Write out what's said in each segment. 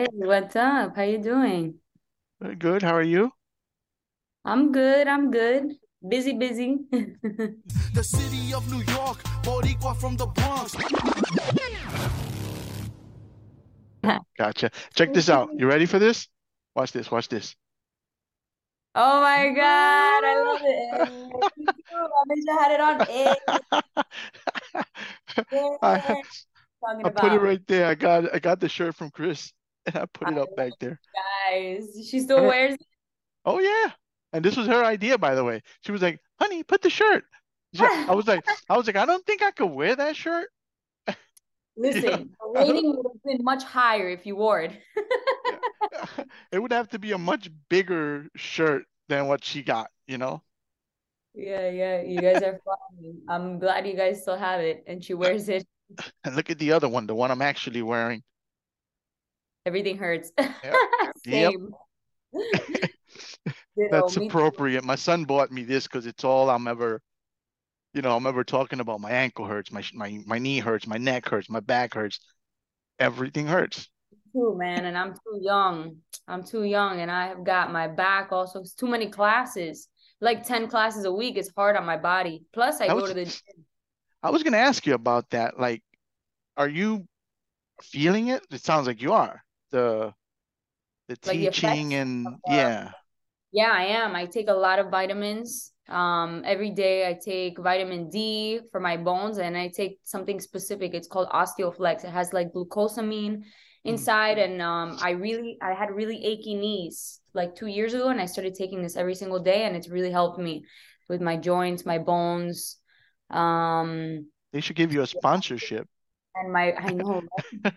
Hey, what's up? How you doing? Very Good. How are you? I'm good. I'm good. Busy, busy. The city of New York, Boricua from the Bronx. Gotcha. Check this out. You ready for this? Watch this. Watch this. Oh my God, I love it. Me too. I wish I had it on it. Yeah. I Talking I put it about right there. I got I got the shirt from Chris and I put I it up back there. guys. She still her, wears it. oh yeah. And this was her idea, by the way. She was like, "Honey, put the shirt." Yeah. I was like, I was like, I don't think I could wear that shirt. Listen, the rating would have been much higher if you wore it. Yeah. It would have to be a much bigger shirt than what she got, you know? Yeah, yeah. You guys are funny. I'm glad you guys still have it and she wears it. And look at the other one, the one I'm actually wearing. Everything hurts. Yep. Yep. Same. Ditto, That's me appropriate. My son bought me this because it's all I'm ever, you know, I'm ever talking about. My ankle hurts, my my my knee hurts, my neck hurts, my back hurts. Everything hurts. too, man, and I'm too young. I'm too young, and I have got my back also. It's too many classes, like 10 classes a week. It's hard on my body. Plus, I I go was to the gym. I was gonna ask you about that. Like, are you feeling it? It sounds like you are. The the like the teaching of and uh, yeah. yeah, I am. I take a lot of vitamins. Um, every day I take vitamin D for my bones, and I take something specific. It's called Osteoflex. It has like glucosamine Mm. inside, and um, I really I had really achy knees like two years ago, and I started taking this every single day, and it's really helped me with my joints, my bones. Um, They should give you a sponsorship. And my I know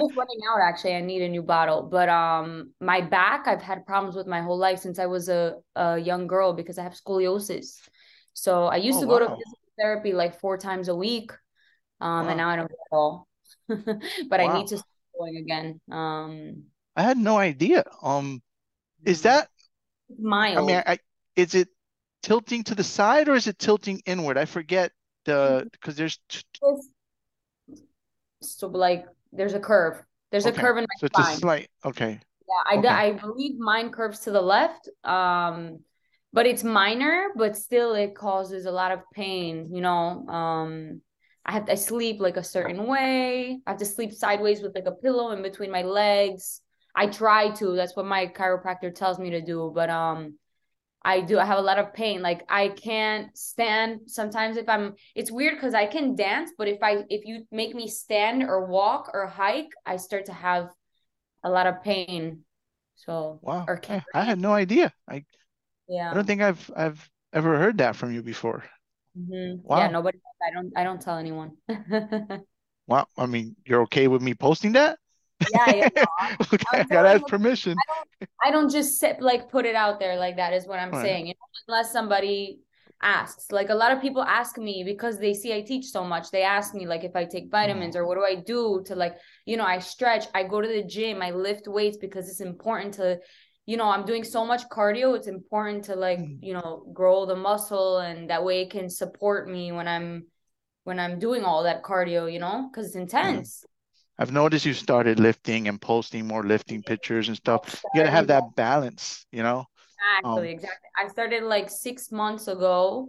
just running out actually. I need a new bottle. But um my back, I've had problems with my whole life since I was a, a young girl because I have scoliosis. So I used Oh to go to wow. physical therapy like four times a week. Um and now I don't go at all. But I need to start going again. Um I had no idea. Um, is that that I mean. I, I is it tilting to the side or is it tilting inward? I forget the because there's t- It's so like there's a curve. There's a curve in So it's my a spine. slight okay. Yeah, I, Okay. I believe mine curves to the left. Um, but it's minor, but still it causes a lot of pain, you know. Um, I have I sleep like a certain way. I have to sleep sideways with like a pillow in between my legs. I try to. That's what my chiropractor tells me to do, but um I do. I have a lot of pain. Like I can't stand sometimes if I'm it's weird because I can dance, but if I if you make me stand or walk or hike, I start to have a lot of pain. So, Wow. or I, I had no idea. I Yeah. I don't think I've I've ever heard that from you before. hmm Yeah, nobody, I don't, I don't tell anyone. Wow. I mean, you're okay with me posting that? Yeah, yeah, no, Okay, I gotta ask permission. I don't, I don't just sit like put it out there like that is what I'm All right. saying. You know, unless somebody asks. Like a lot of people ask me because they see I teach so much. They ask me like if I take vitamins Oh. or what do I do to like, you know, I stretch, I go to the gym, I lift weights because it's important to, you know, I'm doing so much cardio. It's important to like, Mm, you know, grow the muscle and that way it can support me when I'm when I'm doing all that cardio, you know, because it's Yeah. intense. I've noticed you started lifting and posting more lifting pictures and stuff. You gotta have that balance, you know? Um, exactly, exactly. I started like six months ago,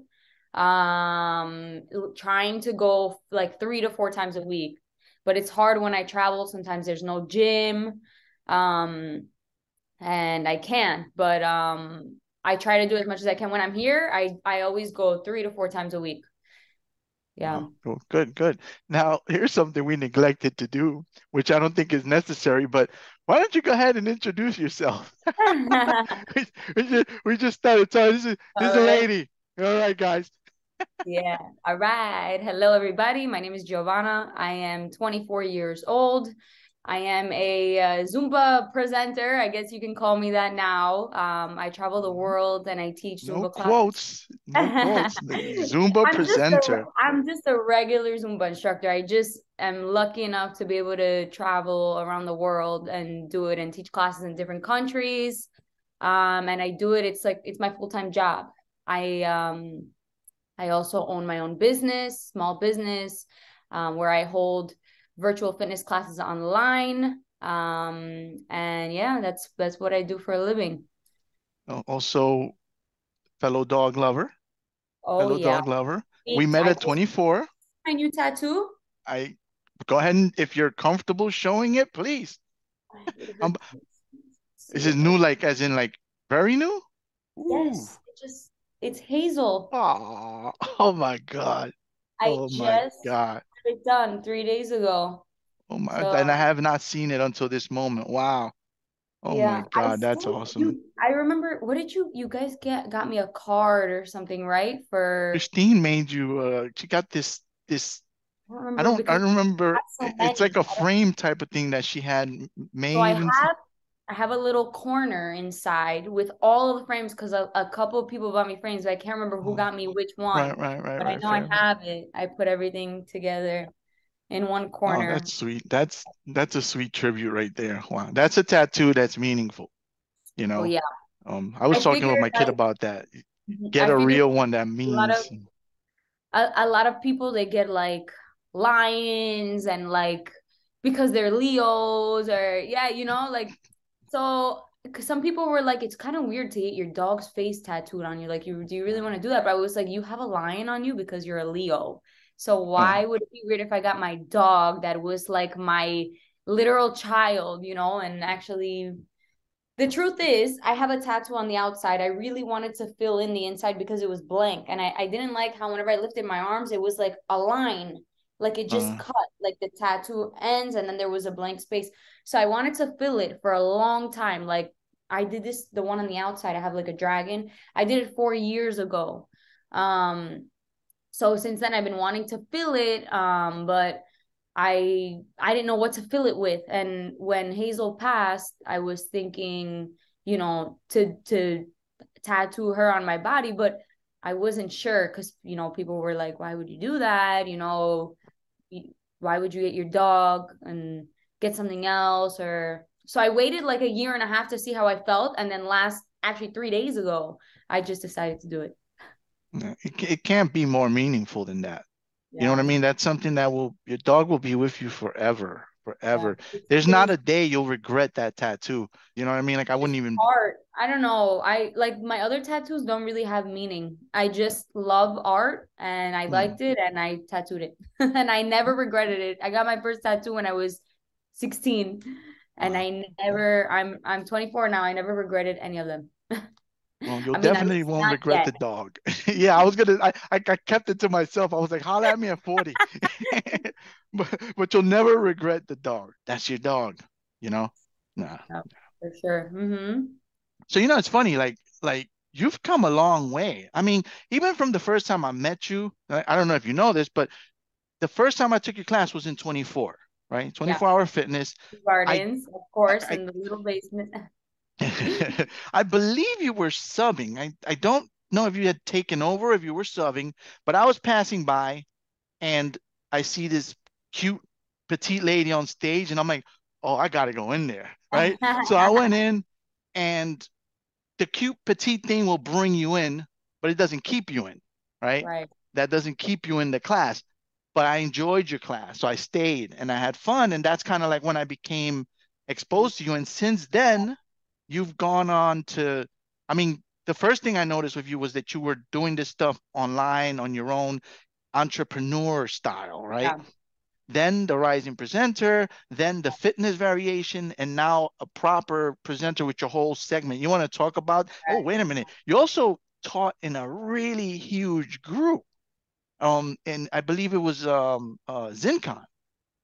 um, trying to go like three to four times a week. But it's hard when I travel. Sometimes there's no gym, um, and I can't. But um, I try to do as much as I can when I'm here. I I always go three to four times a week. Yeah. Wow, cool. Good, good. Now, here's something we neglected to do, which I don't think is necessary, but why don't you go ahead and introduce yourself? We, we just we just started talking. This is this is a lady. All right, guys. Yeah. All right. Hello, everybody. My name is Giovanna. I am 24 years old. I am a uh, Zumba presenter. I guess you can call me that now. Um, I travel the Mhm. world and I teach No Zumba classes. quotes, no quotes. Zumba I'm just a presenter. I'm just a regular Zumba instructor. I just am lucky enough to be able to travel around the world and do it and teach classes in different countries. Um, and I do it. It's like it's my full-time job. I um I also own my own business, small business, um, where I hold virtual fitness classes online. Um, and yeah, that's that's what I do for a living. Also, fellow dog lover. Oh fellow yeah. dog lover. Me- We met I at 24. My new tattoo. I go ahead and if you're comfortable showing it, please. Um, Is it new like as in like very new? Yes, it just it's hazel. Oh, oh my God. I Oh my God. It done three days ago. Oh my, So- and I have not seen it until this moment. Wow. Oh Yeah, my I God, that's awesome. you- I remember. What did you you guys get? Got me a card or something, right? For Christine made you uh she got this this I don't remember. I don't I remember so it's like a frame type of thing that she had made So I have I have a little corner inside with all of the frames because a, a couple of people bought me frames, but I can't remember who Oh. got me which one. right right right But I right know fair I have it. I put everything together in one corner. that's sweet. That's that's a sweet tribute right there. Wow. That's a tattoo that's meaningful. You know. Oh yeah. Um I was I talking with my figured kid that- about that. Mhm. Get I a real one that lot of- means a, a lot of people they get like lions and like because they're Leos or yeah, you know, like so because some people were like, it's kind of weird to get your dog's face tattooed on you. Like, you do you really want to do that? But I was like, you have a lion on you because you're a Leo. So why mm. would it be weird if I got my dog that was like my literal child, you know? And actually, the truth is, I have a tattoo on the outside. I really wanted to fill in the inside because it was blank. And I, I didn't like how whenever I lifted my arms, it was like a line. Like it just Uh. cut, like the tattoo ends, and then there was a blank space. So I wanted to fill it for a long time. Like I did this, the one on the outside, I have like a dragon. I did it four years ago. Um, so since then I've been wanting to fill it. Um, but I I didn't know what to fill it with. And when Hazel passed, I was thinking, you know, to to tattoo her on my body, but I wasn't sure because you know people were like, why would you do that? You know, why would you get your dog and get something else? Or so I waited like a year and a half to see how I felt, and then last actually three days ago, I just decided to do it. It, it can't be more meaningful than that. You know what I mean? That's something that will, your dog will be with you forever, forever. It's There's not a day you'll regret that tattoo. You know what I mean? Like I wouldn't even, art. I don't know. I like my other tattoos don't really have meaning. I just love art and I Hmm. liked it and I tattooed it. and I never regretted it. I got my first tattoo when I was 16 and. I never I'm I'm 24 now. I never regretted any of them. well, you'll I mean, definitely won't regret the dog. Yeah, I was gonna, I, I, I kept it to myself. I was like, holla at me at 40. But, but you'll never regret the dog. That's your dog, you know? Nah. For sure. Mm-hmm. So you know it's funny, like like you've come a long way. I mean, even from the first time I met you, I, I don't know if you know this, but the first time I took your class was in 24, right? 24 hour fitness. Gardens, of course, I- in the little basement. I believe you were subbing. I, I don't know if you had taken over, if you were subbing, but I was passing by and I see this cute petite lady on stage and I'm like, oh, I gotta go in there, right? so I went in and the cute petite thing will bring you in, but it doesn't keep you in, right? right. That doesn't keep you in the class. But I enjoyed your class. So I stayed and I had fun. And that's kind of like when I became exposed to you. And since then, you've gone on to, I mean, the first thing I noticed with you was that you were doing this stuff online on your own entrepreneur style, right? Yeah. Then the rising presenter, then the fitness variation, and now a proper presenter with your whole segment. You want to talk about? Oh, wait a minute. You also taught in a really huge group. Um, and I believe it was um uh ZinCon,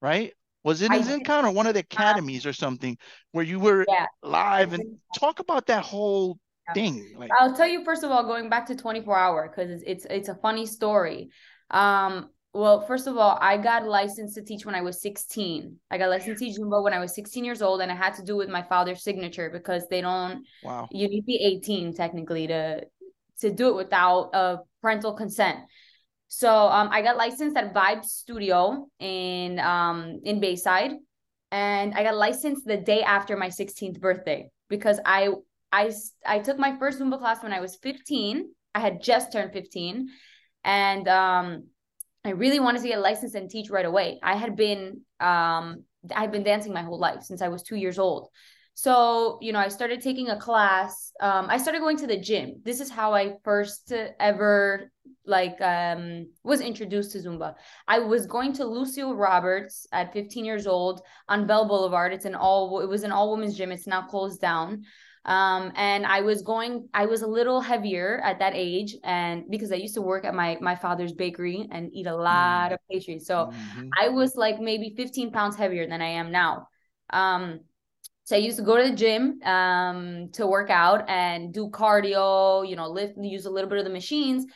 right? Was it in ZinCon or one of the academies or something where you were Yeah. live and talk about that whole thing? Like, I'll tell you first of all, going back to 24 hour because it's, it's it's a funny story. Um, well, first of all, I got licensed to teach when I was 16. I got licensed to teach Zumba when I was 16 years old, and I had to do it with my father's signature because they don't. wow. You need to be 18 technically to to do it without uh, parental consent. So um, I got licensed at Vibe Studio in um in Bayside, and I got licensed the day after my 16th birthday because I I I took my first Zumba class when I was 15. I had just turned 15, and um, I really wanted to get licensed and teach right away. I had been um I've been dancing my whole life since I was two years old. So, you know, I started taking a class. Um, I started going to the gym. This is how I first ever like um was introduced to Zumba. I was going to Lucille Roberts at 15 years old on Bell Boulevard. It's an all it was an all women's gym. It's now closed down. Um, and I was going, I was a little heavier at that age, and because I used to work at my my father's bakery and eat a lot mm. of pastries, so mm-hmm. I was like maybe 15 pounds heavier than I am now. Um, so I used to go to the gym um, to work out and do cardio, you know, lift, use a little bit of the machines.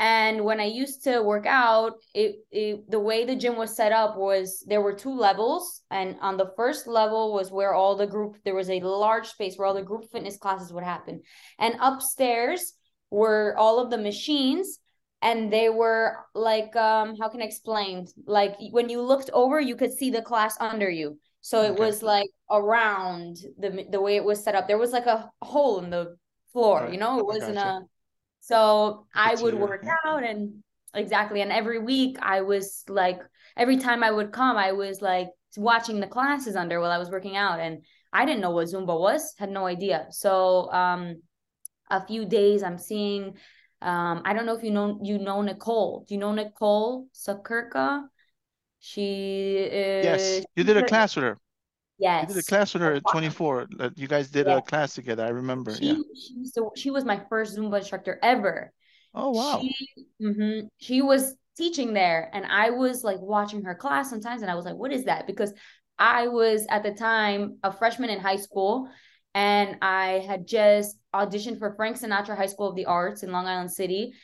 And when I used to work out, it, it the way the gym was set up was there were two levels, and on the first level was where all the group there was a large space where all the group fitness classes would happen, and upstairs were all of the machines, and they were like um how can I explain? Like when you looked over, you could see the class under you. So it okay. was like around the the way it was set up. There was like a hole in the floor, you know, it wasn't gotcha. a so I would work out and exactly. And every week I was like, every time I would come, I was like watching the classes under while I was working out. And I didn't know what Zumba was, had no idea. So um a few days I'm seeing um I don't know if you know you know Nicole. Do you know Nicole Sakirka? She is Yes, you did a class with her. Yes. You did a class with her at 24. You guys did yes. a class together. I remember. She, yeah. She, so she was my first Zumba instructor ever. Oh, wow. She, mm-hmm, she was teaching there and I was like watching her class sometimes and I was like, what is that? Because I was at the time a freshman in high school and I had just auditioned for Frank Sinatra High School of the Arts in Long Island City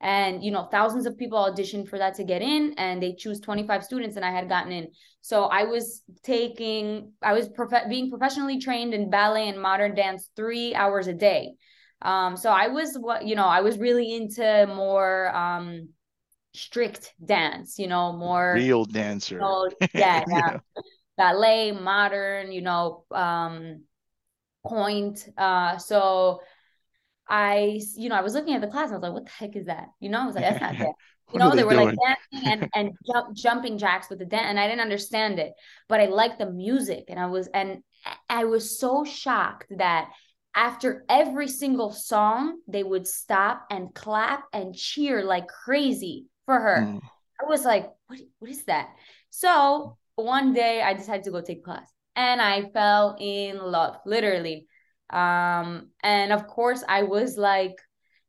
and you know thousands of people auditioned for that to get in and they choose 25 students and i had gotten in. So i was taking i was prof- being professionally trained in ballet and modern dance three hours a day. Um so i was what you know i was really into more um strict dance you know more real dancer. You know, yeah, yeah. ballet modern you know um pointe uh so I, you know, I was looking at the class and I was like, what the heck is that? You know, I was like, that's not that. You know, they, they were doing? like dancing and, and jump, jumping jacks with the dance. And I didn't understand it, but I liked the music. And I was, and I was so shocked that after every single song, they would stop and clap and cheer like crazy for her. Mm. I was like, what, what is that? So one day I decided to go take class and I fell in love, literally um and of course i was like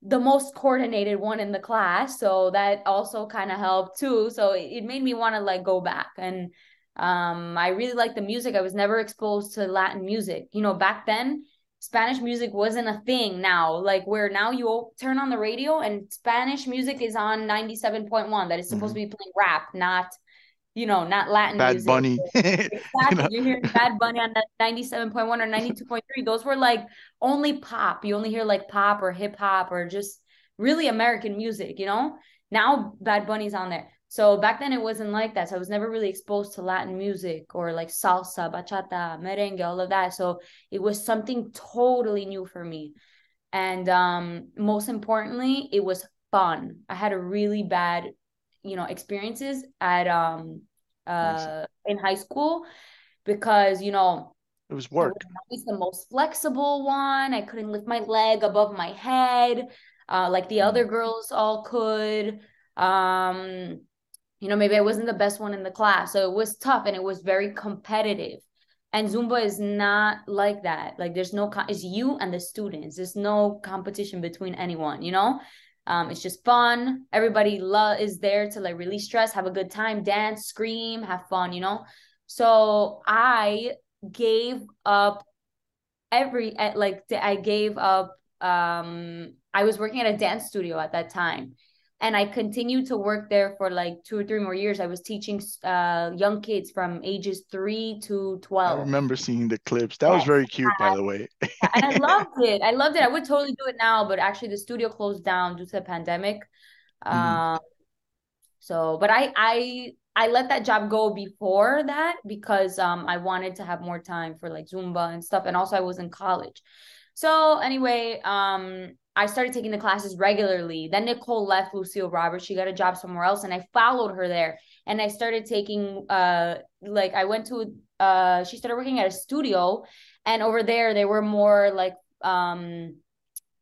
the most coordinated one in the class so that also kind of helped too. So it, it made me want to like go back. And um i really like the music. I was never exposed to latin music. You know back then spanish music wasn't a thing now. Like where now you turn on the radio and spanish music is on 97.1 that is supposed mm-hmm. to be playing rap not you know, not Latin Bad music. Bunny. exactly. you know? You're hearing Bad Bunny on that 97.1 or 92.3. Those were like only pop. You only hear like pop or hip hop or just really American music, you know? Now Bad Bunny's on there. So back then it wasn't like that. So I was never really exposed to Latin music or like salsa, bachata, merengue, all of that. So it was something totally new for me. And um most importantly, it was fun. I had a really bad you know experiences at um uh in high school because you know it was work. was the most flexible one. I couldn't lift my leg above my head uh like the mm. other girls all could. Um you know maybe i wasn't the best one in the class so it was tough and it was very competitive. And zumba is not like that. Like there's no it's you and the students. There's no competition between anyone you know um, it's just fun. Everybody lo- is there to like release stress, have a good time, dance, scream, have fun, you know? So I gave up every like I gave up um I was working at a dance studio at that time and I continued to work there for like two or three more years. I was teaching uh, young kids from ages three to twelve. I remember seeing the clips. That was very cute, by the way. and I loved it. I loved it. I would totally do it now, but actually, the studio closed down due to the pandemic. Mm-hmm. Um, so, but I, I, I let that job go before that because um, I wanted to have more time for like Zumba and stuff, and also I was in college. So anyway, um, I started taking the classes regularly. Then Nicole left Lucille Roberts. She got a job somewhere else and I followed her there. And I started taking uh like I went to uh she started working at a studio and over there they were more like um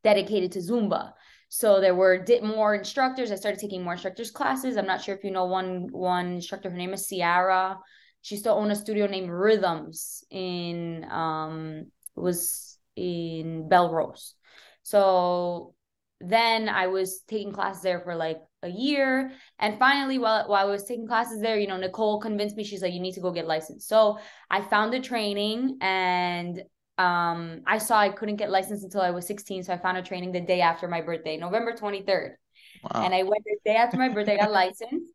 dedicated to zumba so there were di- more instructors i started taking more instructors classes i'm not sure if you know one one instructor her name is ciara she still owned a studio named rhythms in um was in Bellerose so then i was taking classes there for like a year. And finally, while, while I was taking classes there, you know, Nicole convinced me, she's like, you need to go get licensed. So I found a training and um, I saw I couldn't get licensed until I was 16. So I found a training the day after my birthday, November 23rd. Wow. And I went the day after my birthday, got licensed.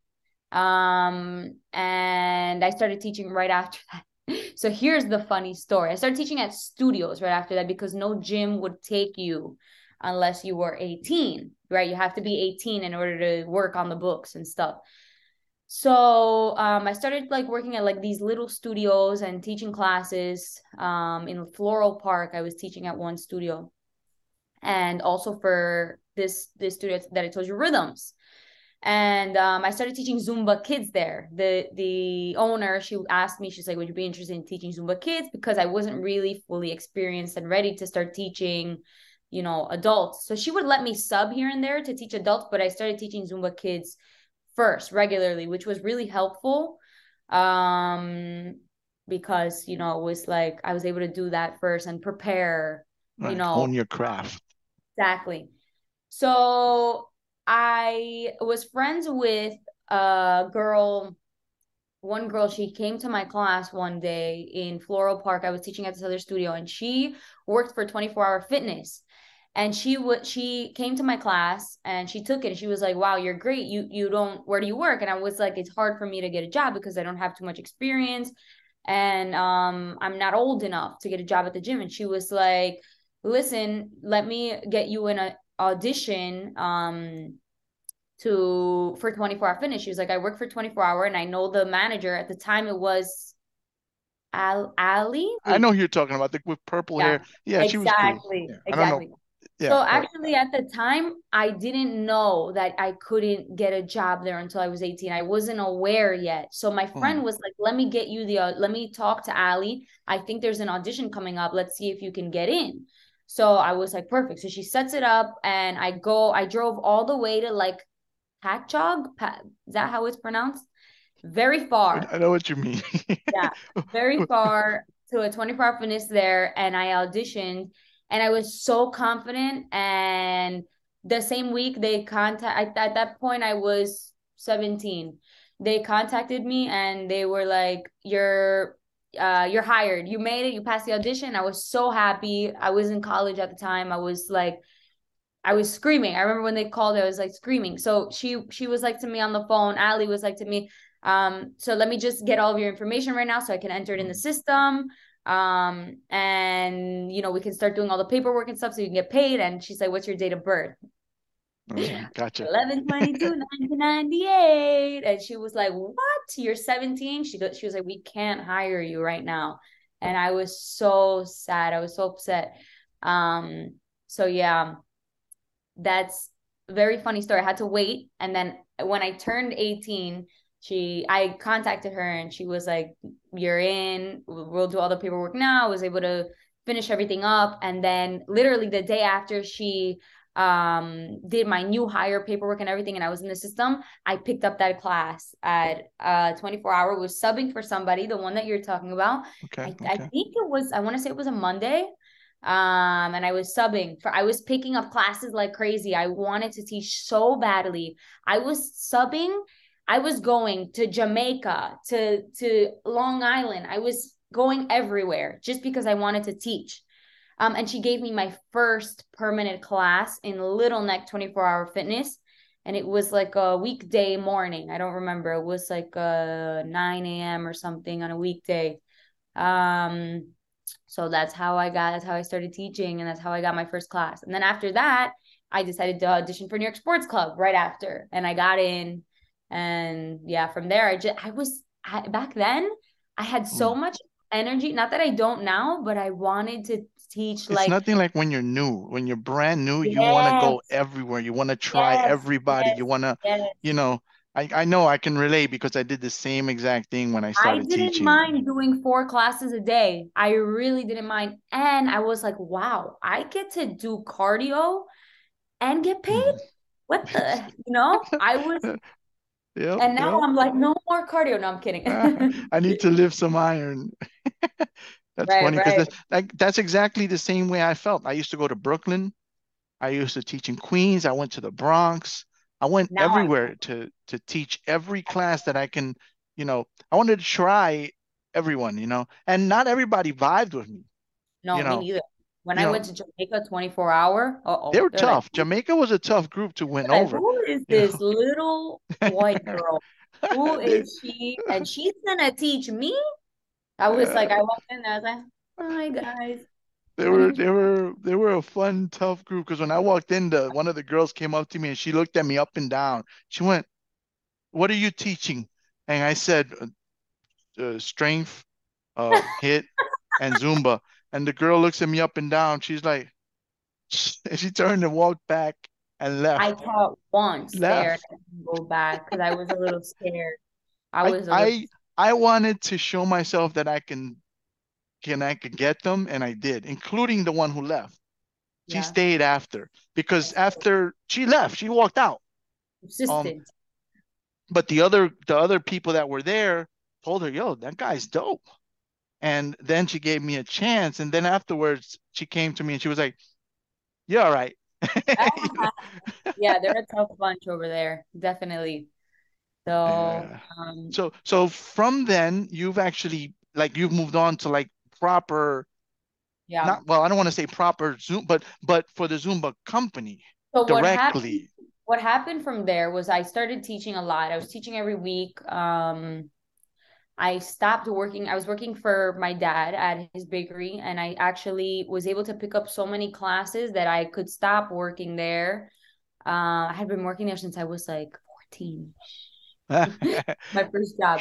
Um, and I started teaching right after that. So here's the funny story. I started teaching at studios right after that because no gym would take you unless you were 18 right? You have to be 18 in order to work on the books and stuff. So um, I started like working at like these little studios and teaching classes. Um, in Floral Park, I was teaching at one studio, and also for this this studio that I told you, Rhythms. And um, I started teaching Zumba kids there. The the owner she asked me, she's like, "Would you be interested in teaching Zumba kids?" Because I wasn't really fully experienced and ready to start teaching you know adults so she would let me sub here and there to teach adults but i started teaching zumba kids first regularly which was really helpful um because you know it was like i was able to do that first and prepare right. you know own your craft exactly so i was friends with a girl one girl she came to my class one day in floral park i was teaching at this other studio and she worked for 24 hour fitness. And she would she came to my class and she took it and she was like wow you're great. You you don't where do you work? And i was like it's hard for me to get a job because i don't have too much experience and um i'm not old enough to get a job at the gym. And she was like listen let me get you in a audition um to for 24 hour fitness she was like i work for 24 hour and i know the manager at the time it was Al Ali. I know who you're talking about the with purple yeah, hair. Yeah, exactly, she was cool. Yeah, exactly. Yeah, so actually at the time I didn't know that I couldn't get a job there until I was 18. I wasn't aware yet. So my friend hmm. was like, "Let me get you the uh, let me talk to Ali. I think there's an audition coming up. Let's see if you can get in." So I was like, "Perfect." So she sets it up and I go I drove all the way to like Patchogue. Pat, is that how it's pronounced? Very far. I know what you mean. yeah, very far to a 24 hour fitness there and I auditioned and I was so confident. And the same week they contact at that point I was 17. They contacted me and they were like, "You're uh, you're hired. You made it. You passed the audition." I was so happy. I was in college at the time. I was like, I was screaming. I remember when they called, I was like screaming. So she she was like to me on the phone. Ali was like to me, um, so let me just get all of your information right now so I can enter it in the system um and you know we can start doing all the paperwork and stuff so you can get paid and she's like what's your date of birth mm, gotcha. 11 22 1998 and she was like what? You're 17 she she was like we can't hire you right now. And i was so sad i was so upset. Um so yeah that's very funny story. I had to wait and then when i turned 18 she i contacted her and she was like you're in we'll do all the paperwork now. I was able to finish everything up and then literally the day after she um did my new hire paperwork and everything and I was in the system I picked up that class at uh 24 hour was subbing for somebody the one that you're talking about okay, I, okay. I think it was I want to say it was a Monday um and I was subbing for I was picking up classes like crazy I wanted to teach so badly I was subbing I was going to Jamaica, to to Long Island. I was going everywhere just because I wanted to teach. Um, and she gave me my first permanent class in Little Neck 24 Hour Fitness. And it was like a weekday morning. I don't remember. It was like a 9 a.m. or something on a weekday. Um, so that's how I got, that's how I started teaching. And that's how I got my first class. And then after that, I decided to audition for New York Sports Club right after. And I got in and yeah from there i just i was I, back then i had so mm. much energy not that i don't now but i wanted to teach like it's nothing like when you're new when you're brand new yes. you want to go everywhere you want to try yes. everybody yes. you want to you know I, I know I can relate because I did the same exact thing when I started I started didn't teaching. mind doing four classes a day. I really didn't mind. And I was like, wow, I get to do cardio and get paid. Mhm. What the, you know? I was, Yep, and now yep. I'm like, no more cardio. No, I'm kidding. I need to lift some iron. That's Right, funny because right. that's like that's exactly the same way I felt. I used to go to Brooklyn. I used to teach in Queens. I went to the Bronx. I went Now I everywhere to to teach every class that I can, you know, I wanted to try everyone, you know, and not everybody vibed with me, no, you me neither. When you I know, went to Jamaica 24 hour, uh-oh, they were they're like, tough. Jamaica was a tough group to win over, who is this little white girl? Who is she? And she's gonna teach me? I was like, uh, I walked in there, I was like, hi guys, They were they were they were a fun, tough group because when I walked in, the one of the girls came up to me and she looked at me up and down. She went, "What are you teaching?" And I said, uh, uh, "Strength, uh, HIIT, and Zumba." And the girl looks at me up and down. She's like, and she turned and walked back and left. I left. taught once there and go back because I was a little scared. I I was little, I I wanted to show myself that I can can I could get them, and I did, including the one who left. She yeah, stayed after because after she left, she walked out. Um, but the other the other people that were there told her, "Yo, that guy's dope." And then she gave me a chance, and then afterwards she came to me and she was like, "You're all right." Yeah, they're a tough bunch over there, definitely. So, Yeah. um, So so from then you've actually like you've moved on to like proper yeah. not well, I don't want to say proper Zoom, but but for the Zumba company So what happened, directly. what happened from there was I started teaching a lot. I was teaching every week. Um, I stopped working. I was working for my dad at his bakery, and I actually was able to pick up so many classes that I could stop working there. Uh, I had been working there since I was like 14. My first job.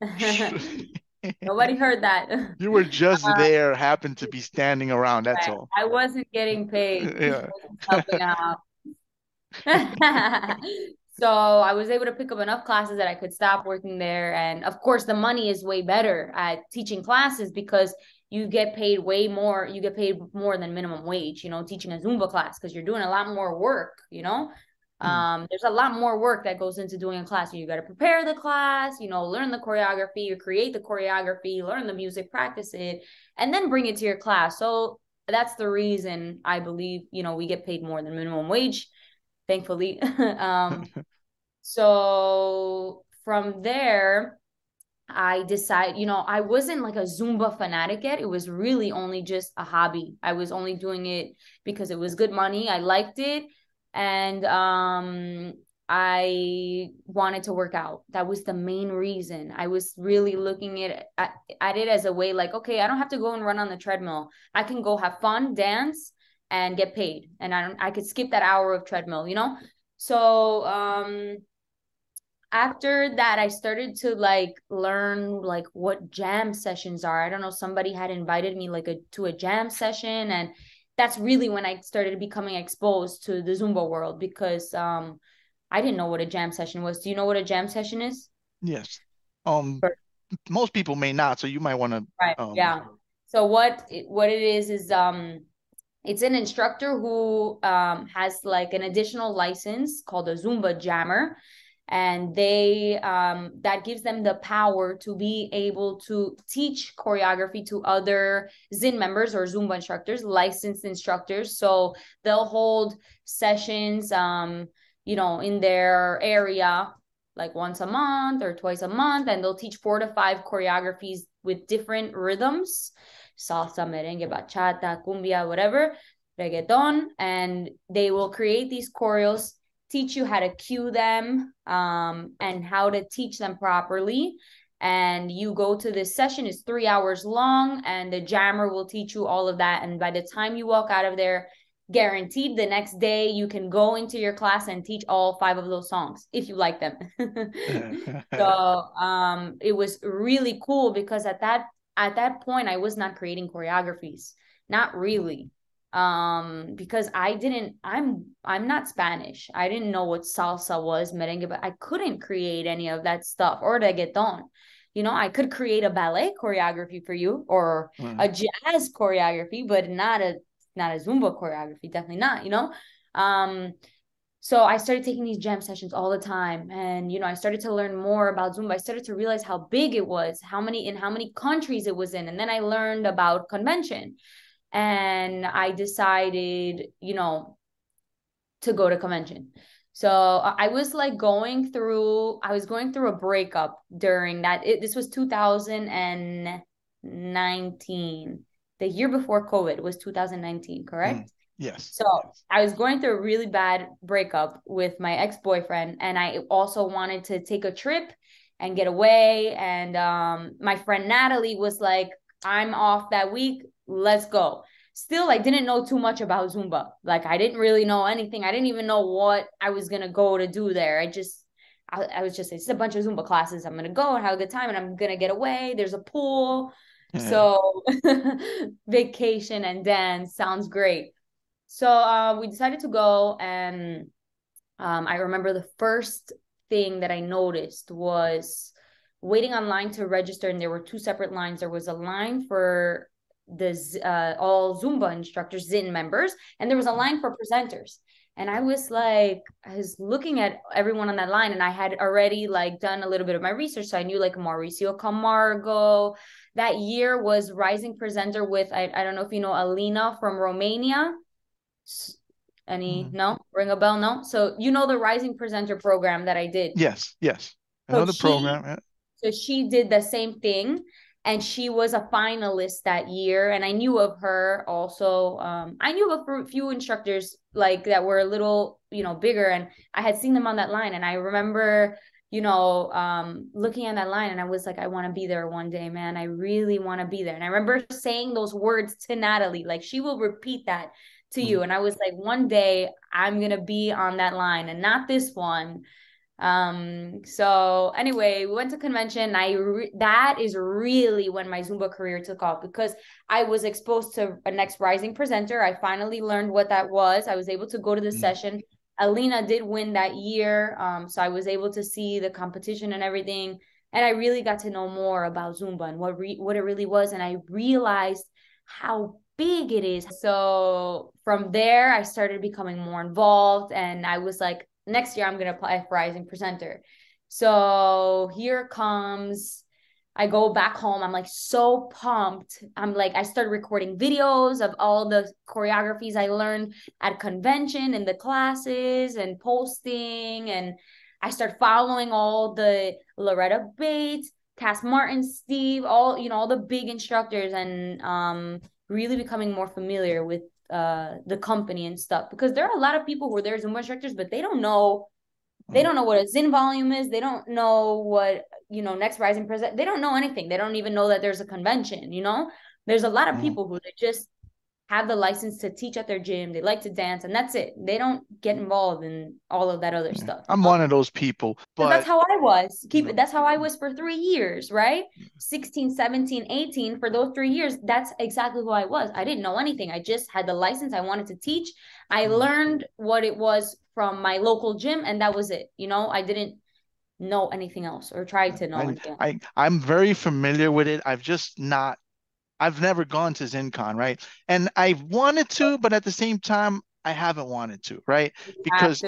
Nobody heard that. You were just Uh, there, happened to be standing around, that's right. all. I wasn't getting paid. Yeah. helping out. So I was able to pick up enough classes that I could stop working there. And of course, the money is way better at teaching classes because you get paid way more. You get paid more than minimum wage, you know, teaching a Zumba class because you're doing a lot more work, you know. Hmm. Um, there's a lot more work that goes into doing a class. You got to prepare the class, you know, learn the choreography, or create the choreography, learn the music, practice it, and then bring it to your class. So that's the reason I believe, you know, we get paid more than minimum wage thankfully. um, so from there, I decided, you know, I wasn't like a Zumba fanatic yet. It was really only just a hobby. I was only doing it because it was good money. I liked it. And um, I wanted to work out. That was the main reason. I was really looking at, at it as a way like, okay, I don't have to go and run on the treadmill. I can go have fun, dance, and get paid. And I don't I could skip that hour of treadmill, you know? So um after that I started to like learn like what jam sessions are. I don't know, somebody had invited me like a to a jam session and that's really when I started becoming exposed to the Zumba world because um I didn't know what a jam session was. Do you know what a jam session is? Yes. Um, most people may not, so you might want to Right. um Yeah. So what it, what it is is um it's an instructor who um has like an additional license called a Zumba jammer and they um that gives them the power to be able to teach choreography to other Zin members or Zumba instructors, licensed instructors. So they'll hold sessions um you know in their area like once a month or twice a month and they'll teach four to five choreographies with different rhythms salsa merengue bachata cumbia whatever reggaeton and they will create these choreos teach you how to cue them um, and how to teach them properly. And you go to this session it's three hours long and the jammer will teach you all of that. And by the time you walk out of there guaranteed the next day you can go into your class and teach all five of those songs if you like them. So um it was really cool because at that at that point i was not creating choreographies. Not really um because i didn't i'm i'm not spanish. I didn't know what salsa was merengue but i couldn't create any of that stuff or reggaeton. You know i could create a ballet choreography for you or mm. a jazz choreography but not a not a zumba choreography definitely not you know? Um so i started taking these jam sessions all the time and you know i started to learn more about zumba. I started to realize how big it was how many in how many countries it was in. And then i learned about convention and I decided, you know, to go to convention. So I was like going through, I was going through a breakup during that. It, this was 2019. The year before COVID was 2019, correct? Mm, yes. So yes. I was going through a really bad breakup with my ex boyfriend, and I also wanted to take a trip and get away. And um, my friend Natalie was like, I'm off that week let's go still I didn't know too much about Zumba. Like I didn't really know anything. I didn't even know what I was gonna go to do there. I just I, I was just it's a bunch of Zumba classes. I'm gonna go and have a good time and I'm gonna get away. There's a pool. So vacation and dance sounds great. So uh, we decided to go and um, I remember the first thing that I noticed was waiting online to register and there were two separate lines. There was a line for the uh, all Zumba instructors, Zin members, and there was a line for presenters. And I was like, I was looking at everyone on that line, and I had already like done a little bit of my research. So I knew like Mauricio Camargo. That year was rising presenter with I, I don't know if you know Alina from Romania. Any mm. no ring a bell? No. So you know the rising presenter program that I did. Yes, yes. I know so the she, program. So she did the same thing and she was a finalist that year and i knew of her also um, i knew of a few instructors like that were a little you know bigger and i had seen them on that line and i remember you know um, looking at that line and i was like i want to be there one day man i really want to be there and i remember saying those words to natalie like she will repeat that to you mm-hmm. and i was like one day i'm gonna be on that line and not this one um so anyway we went to convention. I re- that is really when my zumba career took off because i was exposed to a next rising presenter. I finally learned what that was. I was able to go to the mm. session. Alina did win that year um so i was able to see the competition and everything. And i really got to know more about zumba and what re- what it really was. And i realized how big it is. So from there i started becoming more involved. And i was like next year I'm to apply for Rising Presenter. So here comes, I go back home. I'm like so pumped. I'm like, I started recording videos of all the choreographies I learned at convention and the classes and posting. And I start following all the Loretta Bates, Kass Martin, Steve, all, you know, all the big instructors and um, really becoming more familiar with uh the company and stuff because there are a lot of people who are there Zumba instructors, but they don't know they mm. don't know what a Zin volume is. They don't know what you know next rising present. They don't know anything. They don't even know that there's a convention. You know, there's a lot of mm. people who they just have the license to teach at their gym. They like to dance, and that's it. They don't get involved in all of that other yeah. stuff. I'm one of those people, but that's how I was. Keep it. that's how I was for three years, right? 16, 17, 18. For those three years, that's exactly who I was. I didn't know anything. I just had the license. I wanted to teach. I mm. learned what it was from my local gym, and that was it. You know, I didn't know anything else or try to know I, anything. I, I'm very familiar with it. I've just not I've never gone to ZinCon, right? And I wanted to, but at the same time, I haven't wanted to, right? You because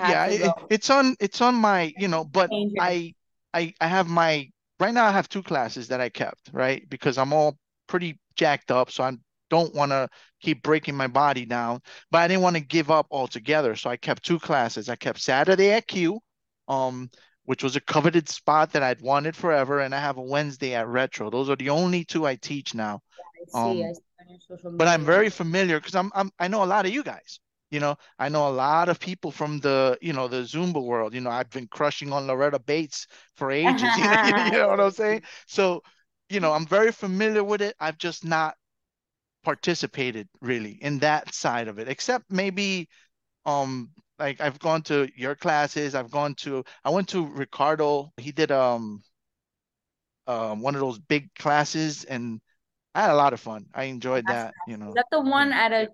yeah, it, it's on it's on my, you know, but I I I have my right now I have two classes that I kept, right? Because I'm all pretty jacked up, so I don't want to keep breaking my body down, but I didn't want to give up altogether, so I kept two classes. I kept Saturday at Q, um, which was a coveted spot that I'd wanted forever, and I have a Wednesday at Retro. Those are the only two I teach now. Yeah, I see. Um, I but I'm very familiar because I'm, I'm I know a lot of you guys. You know, I know a lot of people from the you know the Zumba world. You know, I've been crushing on Loretta Bates for ages. you, know, you know what I'm saying? So, you know, I'm very familiar with it. I've just not participated really in that side of it, except maybe um like I've gone to your classes. I've gone to I went to Ricardo. He did um um one of those big classes and I had a lot of fun. I enjoyed That's that. You know, Is that the one at a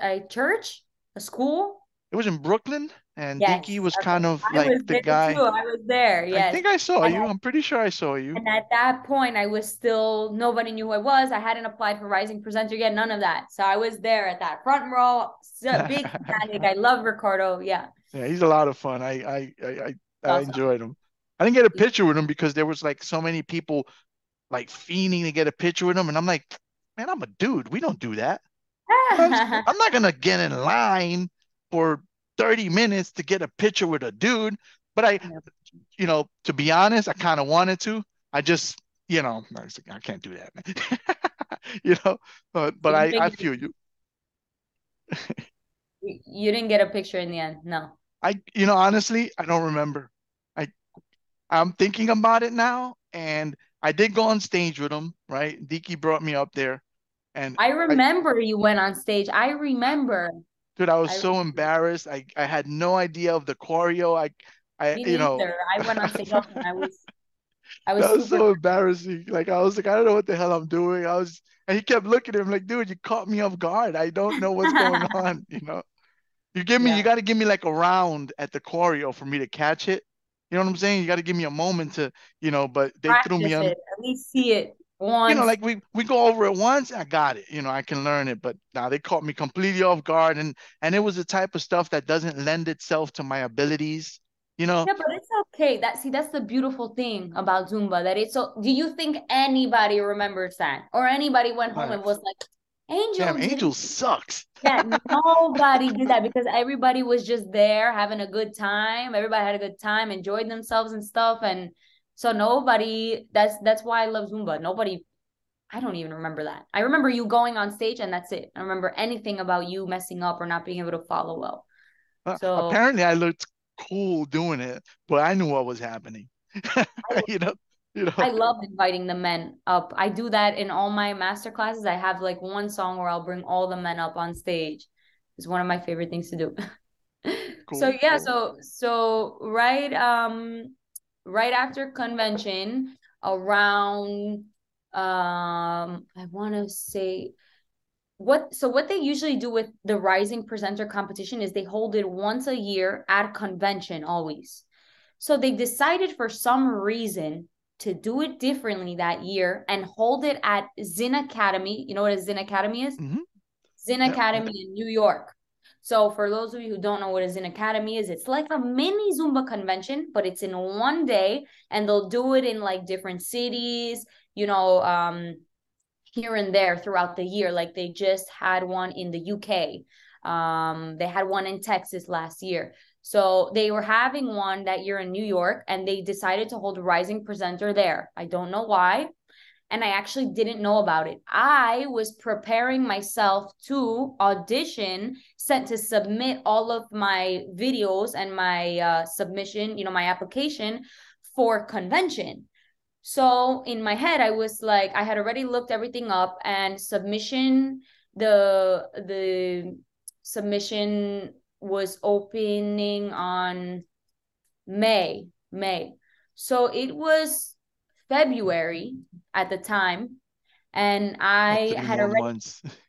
a church, a school? it was in Brooklyn, and Yes, Dinky was okay. kind of I like the guy. too. I was there. I think I saw And you. I- I'm pretty sure I saw you. And at that point, I was still nobody knew who I was. I hadn't applied for Rising Presenter yet, none of that. So I was there at that front row. So big fanatic. I love Ricardo. Yeah. Yeah, he's a lot of fun. I I I I, I Awesome. enjoyed him. I didn't get a picture with him because there was like so many people like fiending to get a picture with him, and I'm like, man, I'm a dude. We don't do that. I'm, I'm not gonna get in line for 30 minutes to get a picture with a dude. But I, you know, to be honest, I kind of wanted to. I just, you know, I I can't do that. You know, but but I I feel you. You you didn't get a picture in the end. No. I, you know, honestly, I don't remember. I, I'm thinking about it now, and I did go on stage with him, right? Diki brought me up there, and I remember you went on stage. I remember. Dude, I was I so embarrassed. I, I had no idea of the choreo. I, I, Me you know, neither. I went on stage and I was I was that was super so embarrassing. Like I was like, I don't know what the hell I'm doing. I was, and he kept looking at him like, dude, you caught me off guard. I don't know what's going on. You know, you give me, Yeah. you got to give me like a round at the choreo for me to catch it. You know what I'm saying? You got to give me a moment to, you know. But they threw me on. it. At least see it once. You know, like we we go over it once, I got it. You know, I can learn it. But now they caught me completely off guard, and and it was the type of stuff that doesn't lend itself to my abilities. You know, Yeah, but it's okay. That see, that's the beautiful thing about Zumba. That it's so. Do you think anybody remembers that, or anybody went home and was like, "Angel, damn, Angel sucks. Yeah, nobody did that because everybody was just there having a good time. Everybody had a good time, enjoyed themselves and stuff. And so nobody that's that's why I love Zumba. Nobody I don't even remember that. I remember you going on stage and that's it. I remember anything about you messing up or not being able to follow well. Uh, So apparently, I looked cool doing it, but I knew what was happening. You know, you know. I love inviting the men up. I do that in all my master classes. I have like one song where I'll bring all the men up on stage. It's one of my favorite things to do. So yeah, cool. so so right um right after convention around um I want to say what so what they usually do with the rising presenter competition is they hold it once a year at convention always. So they decided for some reason to do it differently that year and hold it at Zin Academy. You know what a Zin Academy is? Mhm. Zin. Academy in New York. So for those of you who don't know what a Zin Academy is, it's like a mini Zumba convention, but it's in one day and they'll do it in like different cities, you know, um here and there throughout the year. Like they just had one in the UK. Um, they had one in Texas last year. So they were having one that year in New York and they decided to hold rising presenter there. I don't know why. And I actually didn't know about it. I was preparing myself to audition, sent to submit all of my videos and my uh, submission, you know, my application for convention. So in my head, I was like, I had already looked everything up and submission, the the submission was opening on May, May. So it was February at the time. And I had already.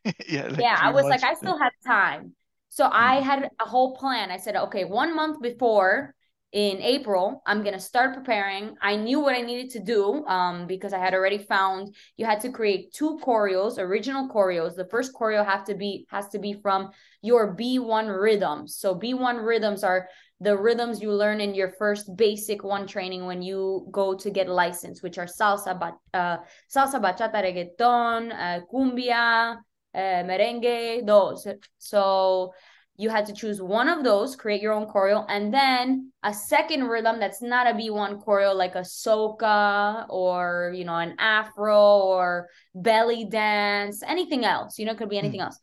Yeah, like yeah, I was like. I still have time. So I had a whole plan. I said, okay, one month before in April, I'm gonna start preparing. I knew what I needed to do um, because I had already found you had to create two choreos, original choreos. The first choreo have to be has to be from your B1 rhythms. So B1 rhythms are the rhythms you learn in your first basic one training when you go to get licensed, which are salsa, ba- uh, salsa, bachata, reggaeton, uh, cumbia, uh, merengue, those. So you had to choose one of those, create your own choreo, and then a second rhythm that's not a B1 choreo, like a soca or you know an afro or belly dance, anything else. You know, it could be anything else.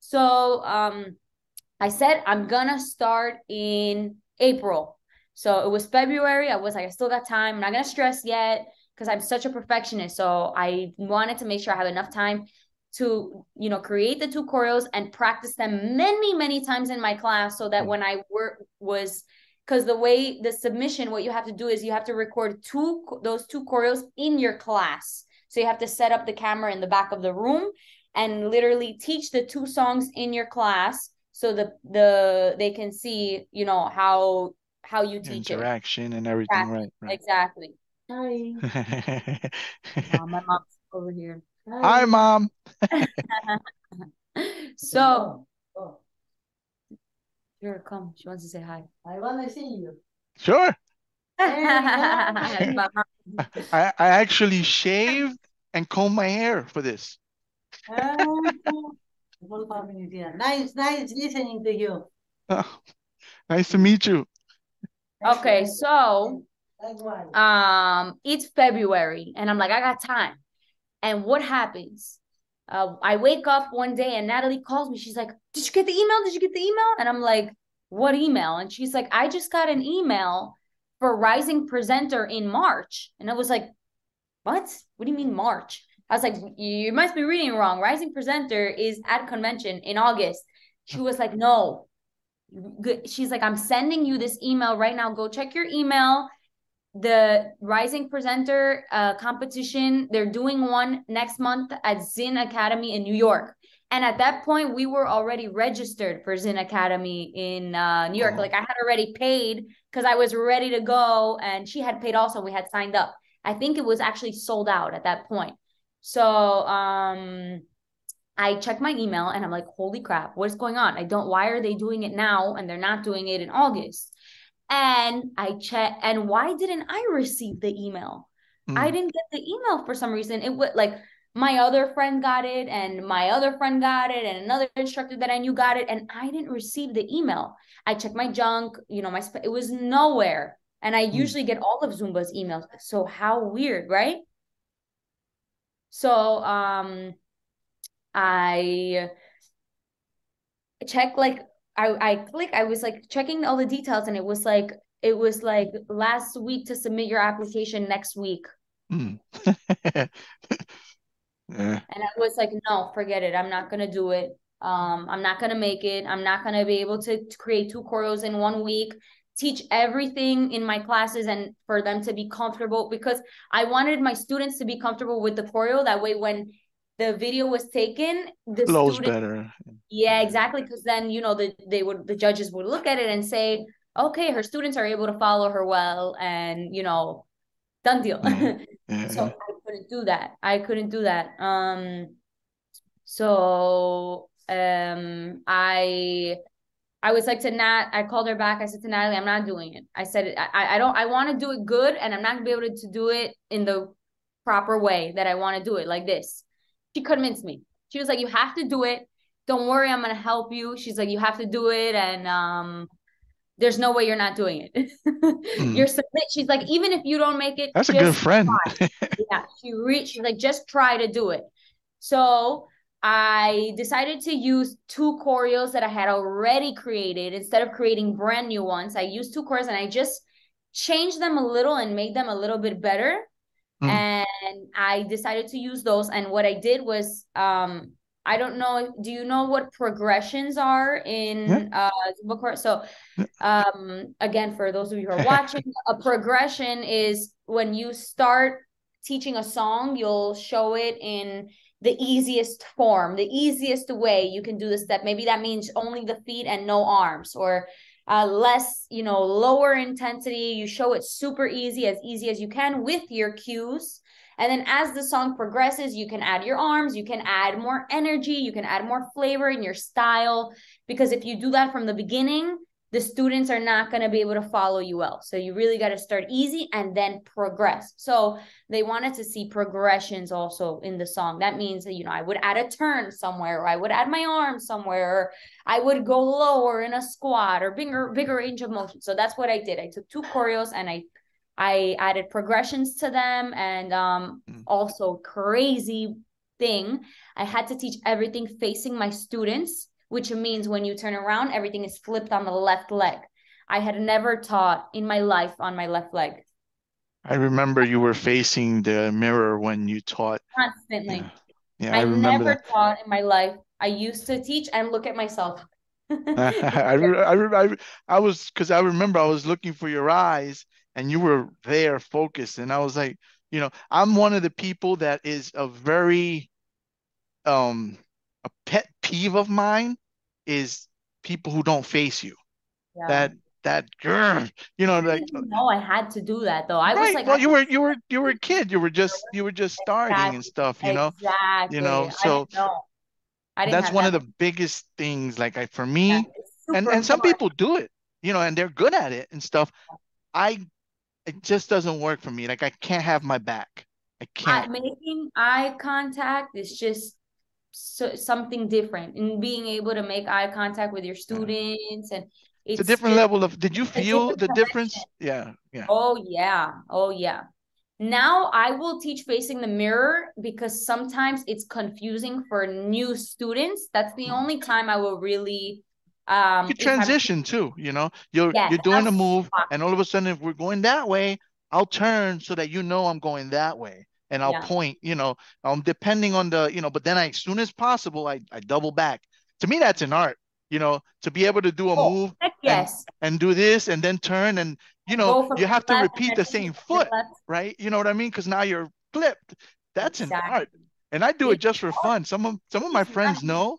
So um, I said I'm gonna start in April. So it was February. I was like, I still got time. I'm not gonna stress yet because I'm such a perfectionist. So I wanted to make sure I have enough time to you know create the two choreos and practice them many many times in my class so that Mm. when i work was because the way the submission what you have to do is you have to record two those two choreos in your class So you have to set up the camera in the back of the room and literally teach the two songs in your class so the the they can see, you know, how how you teach Interaction it. and everything, exactly. right, right. Exactly. Hi. My mom's over here. Hi, mom. so oh, here, come. She wants to say hi. I want to see you. Sure. I, I actually shaved and combed my hair for this. Oh, Whole family here. Nice, nice listening to you. Oh, nice to meet you. okay, so um it's February and I'm like, I got time. And what happens? Uh, I wake up one day and Natalie calls me. She's like, Did you get the email? Did you get the email? And I'm like, What email? And she's like, I just got an email for Rising Presenter in March. And I was like, What? What do you mean March? I was like, You must be reading wrong. Rising Presenter is at convention in August. She was like, No. She's like, I'm sending you this email right now. Go check your email the rising presenter uh, competition they're doing one next month at zin academy in new york and at that point we were already registered for zin academy in uh, new york Oh. like i had already paid because i was ready to go and she had paid also we had signed up i think it was actually sold out at that point so um i checked my email and i'm like holy crap what's going on i don't why are they doing it now and they're not doing it in august and I check and why didn't I receive the email? I Mm. didn't get the email for some reason. It would like my other friend got it and my other friend got it and another instructor that I knew got it and I didn't receive the email. I checked my junk, you know, my sp- it was nowhere. And I usually get all of Zumba's emails. So how weird, right? So um I check like I I click I was like checking all the details and it was like it was like last week to submit your application next week. Mm. Yeah. and I was like no forget it. I'm not gonna do it. Um I'm not gonna make it. I'm not gonna be able to, to create two choreos in one week teach everything in my classes and for them to be comfortable because I wanted my students to be comfortable with the choreo that way when the video was taken the Flows better. Yeah, exactly. Because then you know the they would the judges would look at it and say, okay, her students are able to follow her well, and you know, done deal. Mhm. so I couldn't do that. I couldn't do that. Um, so um, I I was like to Nat. I called her back. I said to Natalie, I'm not doing it. I said I I don't. I want to do it good, and I'm not gonna be able to do it in the proper way that I want to do it like this. She convinced me. She was like, you have to do it don't worry i'm gonna help you she's like you have to do it and um there's no way you're not doing it you're submit she's like even if you don't make it That's a good friend. yeah she reached she's like just try to do it so i decided to use two choreos that i had already created instead of creating brand new ones i used two choreos and i just changed them a little and made them a little bit better Mm. and i decided to use those and what i did was um I don't know. Do you know what progressions are in uh Zumba course? So um again for those of you who are watching, a progression is when you start teaching a song, you'll show it in the easiest form, the easiest way you can do the step. Maybe that means only the feet and no arms or uh, less, you know, lower intensity. You show it super easy, as easy as you can with your cues. And then as the song progresses, you can add your arms, you can add more energy, you can add more flavor in your style. Because if you do that from the beginning, the students are not going to be able to follow you well. So you really got to start easy and then progress. So they wanted to see progressions also in the song. That means that, you know, I would add a turn somewhere, or I would add my arm somewhere, or I would go lower in a squat or bigger, bigger range of motion. So that's what I did. I took two choreos and I I added progressions to them and um Mm. also crazy thing. I had to teach everything facing my students, which means when you turn around, everything is flipped on the left leg. I had never taught in my life on my left leg I remember you were facing the mirror when you taught. constantly. Yeah, yeah, I I remember never taught in my life. I used to teach and look at myself. I, I, re- I, re- I was because I remember I was looking for your eyes and you were there focused, and I was like, You know, I'm one of the people that is a very um a pet peeve of mine is people who don't face you. Yeah. That that grr, you know, like didn't I had to do that though. I was like, well, you were you were you were a kid. You were just you were just starting and stuff. You know, exactly. you know, so know. I didn't that's one that. of the biggest things. Like I for me, Yeah, and and some fun. people do it. You know, and they're good at it and stuff. I it just doesn't work for me. Like I can't have my back. I I, can't. making eye contact is just so, something different, and being able to make eye contact with your students, and It's a different just level of. Did you feel the difference? connection. Yeah, yeah. Oh yeah, oh yeah. Now I will teach facing the mirror because sometimes it's confusing for new students. That's the Mhm. only time I will really um You transition too. You know, you're yes, you're doing a move, and all of a sudden, if we're going that way, I'll turn so that you know I'm going that way, and I'll Yeah. point. You know, um, depending on the, you know, but then I, as soon as possible, I I double back. To me, that's an art. You know, to be able to do a Oh, move yes. and do this and then turn and you know you have to repeat the same foot right you know what i mean because now you're flipped that's an art and i do it just for fun some of some of my friends know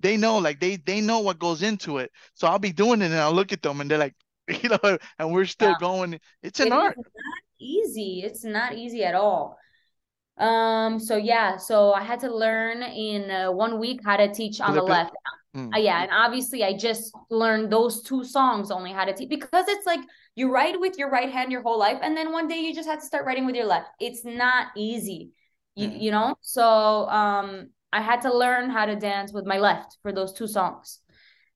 they know like they they know what goes into it so i'll be doing it and i'll look at them and they're like you know and we're still Yeah. going it's an It art not easy. It's not easy at all. Um, so yeah, so I had to learn in uh, one week how to teach on the left. Mm. Uh, yeah, and obviously I just learned those two songs only how to teach because it's like you write with your right hand your whole life, and then one day you just have to start writing with your left. It's not easy, you, Mm. you know. So um, I had to learn how to dance with my left for those two songs.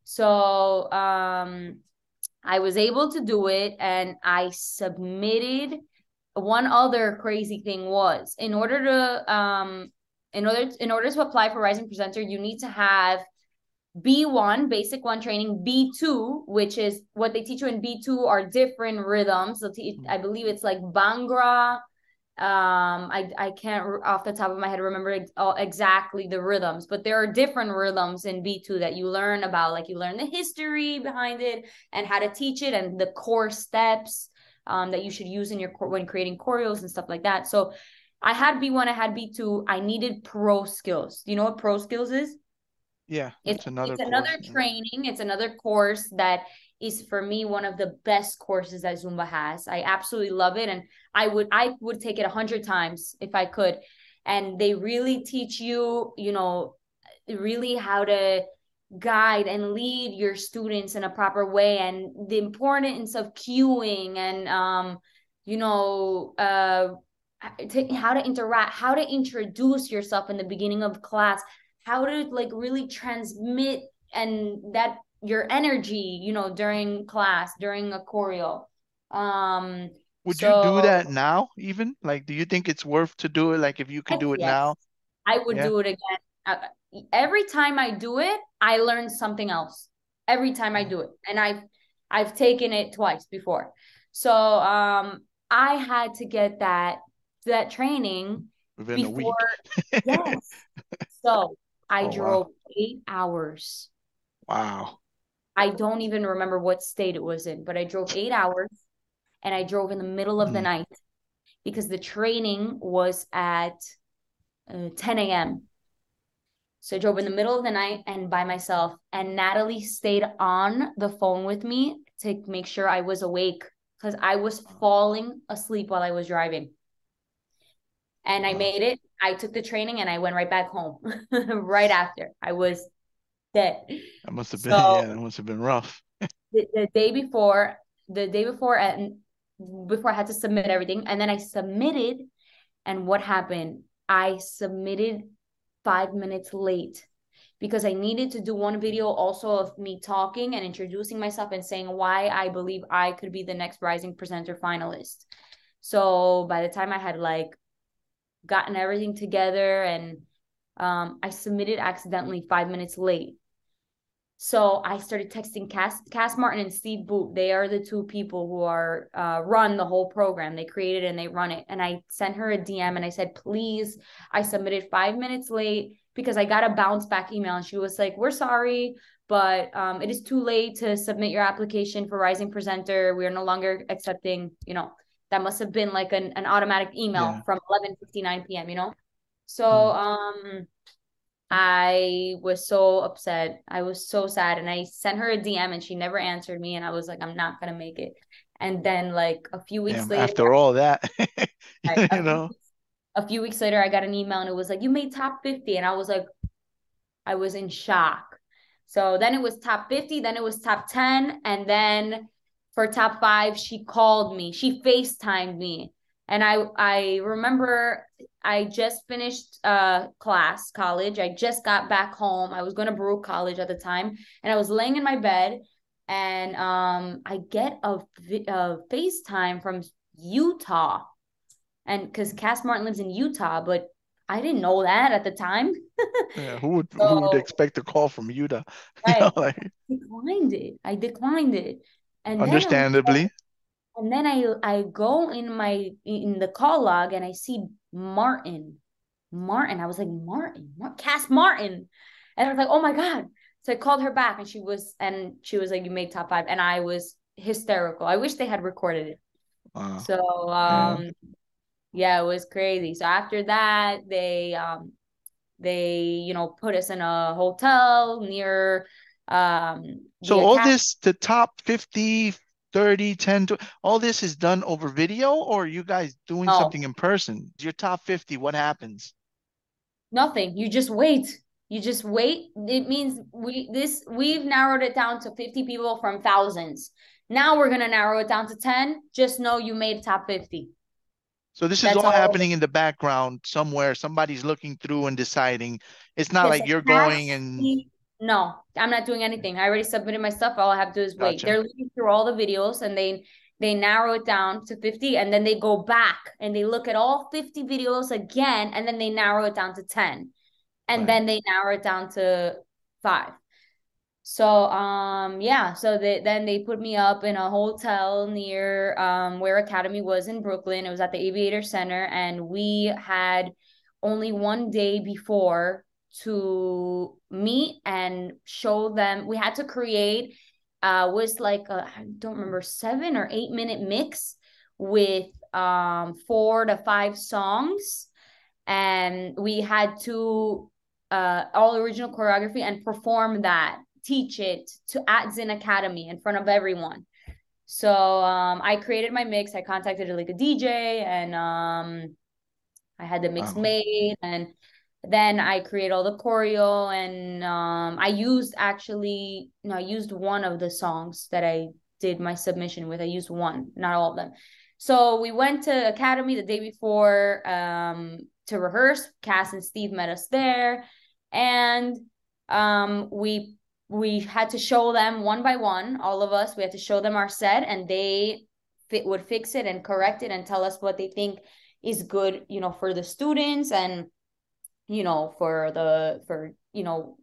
So um, I was able to do it, and I submitted. One other crazy thing was in order to um in order to, in order to apply for Rising Presenter, you need to have B1, basic one training, B2, which is what they teach you in B2 are different rhythms. So I believe it's like Bhangra. Um, I I can't off the top of my head remember ex- exactly the rhythms, but there are different rhythms in B2 that you learn about. Like you learn the history behind it and how to teach it and the core steps um, that you should use in your when creating choreos and stuff like that. So I had B1, I had B2. I needed pro skills. Do you know what pro skills is? yeah It's another it's course, another training. It's another course that is for me one of the best courses that Zumba has. I absolutely love it, and I would I would take it a hundred times if I could. And they really teach you, you know, really how to guide and lead your students in a proper way, and the importance of cueing and um, you know, uh, to, how to interact, how to introduce yourself in the beginning of class how to like really transmit and that your energy you know during class during a choreo. Um would you do that now even? Like do you think it's worth to do it? Like if you could do it yes now? I would yeah. do it again. Uh, every time i do it i learn something else. Every time i Mm. do it. And i've i've taken it twice before. So um i had to get that that training within before yes. So i oh wow. drove eight hours. Wow. I don't even remember what state it was in, but I drove eight hours and I drove in the middle of the Mm. night because the training was at uh, 10 a.m. So I drove in the middle of the night and by myself. And Natalie stayed on the phone with me to make sure I was awake because I was falling asleep while I was driving. And I made it. I took the training and I went right back home right after. I was dead. that must have been yeah So that must have been rough the, the day before the day before and before I had to submit everything and then I submitted and what happened I submitted 5 minutes late because I needed to do one video also of me talking and introducing myself and saying why I believe I could be the next rising presenter finalist. So by the time I had like gotten everything together and um, I submitted accidentally 5 minutes late so I started texting Kass, Kass Martin and Steve Boedt. They are the two people who are uh, run the whole program. They created and they run it. And I sent her a DM and I said, please, I submitted five minutes late because I got a bounce back email. And she was like, we're sorry, but um, it is too late to submit your application for Rising Presenter. We are no longer accepting, you know, that must have been like an, an automatic email Yeah. from 11:59 p.m. You know, so Mm. um, I was so upset. I was so sad, and I sent her a DM, and she never answered me, and I was like, I'm not gonna make it. And then like a few weeks Damn, later, after all that, I- you know, a few weeks later, I got an email and it was like, you made top 50. And I was like, I was in shock. So then it was top 50, then it was top 10. And then for top five, she called me, she FaceTimed me. And I I remember I just finished uh class, college. I just got back home. I was going to Baruch College at the time, and I was laying in my bed, and um I get a, a FaceTime from Utah and because Kass Martin lives in Utah, but I didn't know that at the time. yeah, who would who would expect a call from Utah? You know, like declined it. I declined it. And then, understandably. and then I I go in my in the call log and I see Martin. Martin. I was like, Martin, Mar- Kass Martin. And I was like, oh my God. So I called her back and she was and she was like, You made top five. And I was hysterical. I wish they had recorded it. Wow. So um yeah, it was crazy. So after that, they um they, you know, put us in a hotel near um So all this, the top 50, 30, 10, tw- all this is done over video, or are you guys doing No. something in person? Your top 50, what happens? nothing. You just wait. You just wait. It means we this we've narrowed it down to 50 people from thousands. Now we're gonna narrow it down to 10. Just know you made top 50. So this is That's all all. happening in the background somewhere. Somebody's looking through and deciding. It's not like you're going and No, I'm not doing anything. I already submitted my stuff. All I have to do is wait. Gotcha. They're looking through all the videos and they they narrow it down to 50 and then they go back and they look at all 50 videos again and then they narrow it down to 10. And Right. then they narrow it down to 5. So um yeah, so they then they put me up in a hotel near um where Academy was in Brooklyn. It was at the Aviator Center and we had only one day before to meet and show them. We had to create uh was like a, I don't remember 7 or 8 minute mix with um 4 to 5 songs and we had to uh all original choreography and perform that teach it to at Zin Academy in front of everyone. So um I created my mix. I contacted like a DJ and um I had the mix Wow. made and then I create all the choreo and um I used actually no I used one of the songs that I did my submission with. I used one, not all of them. So we went to Academy the day before um to rehearse. Kass and Steve met us there and um we we had to show them one by one all of us we had to show them our set and they fit would fix it and correct it and tell us what they think is good you know for the students and you know for the for you know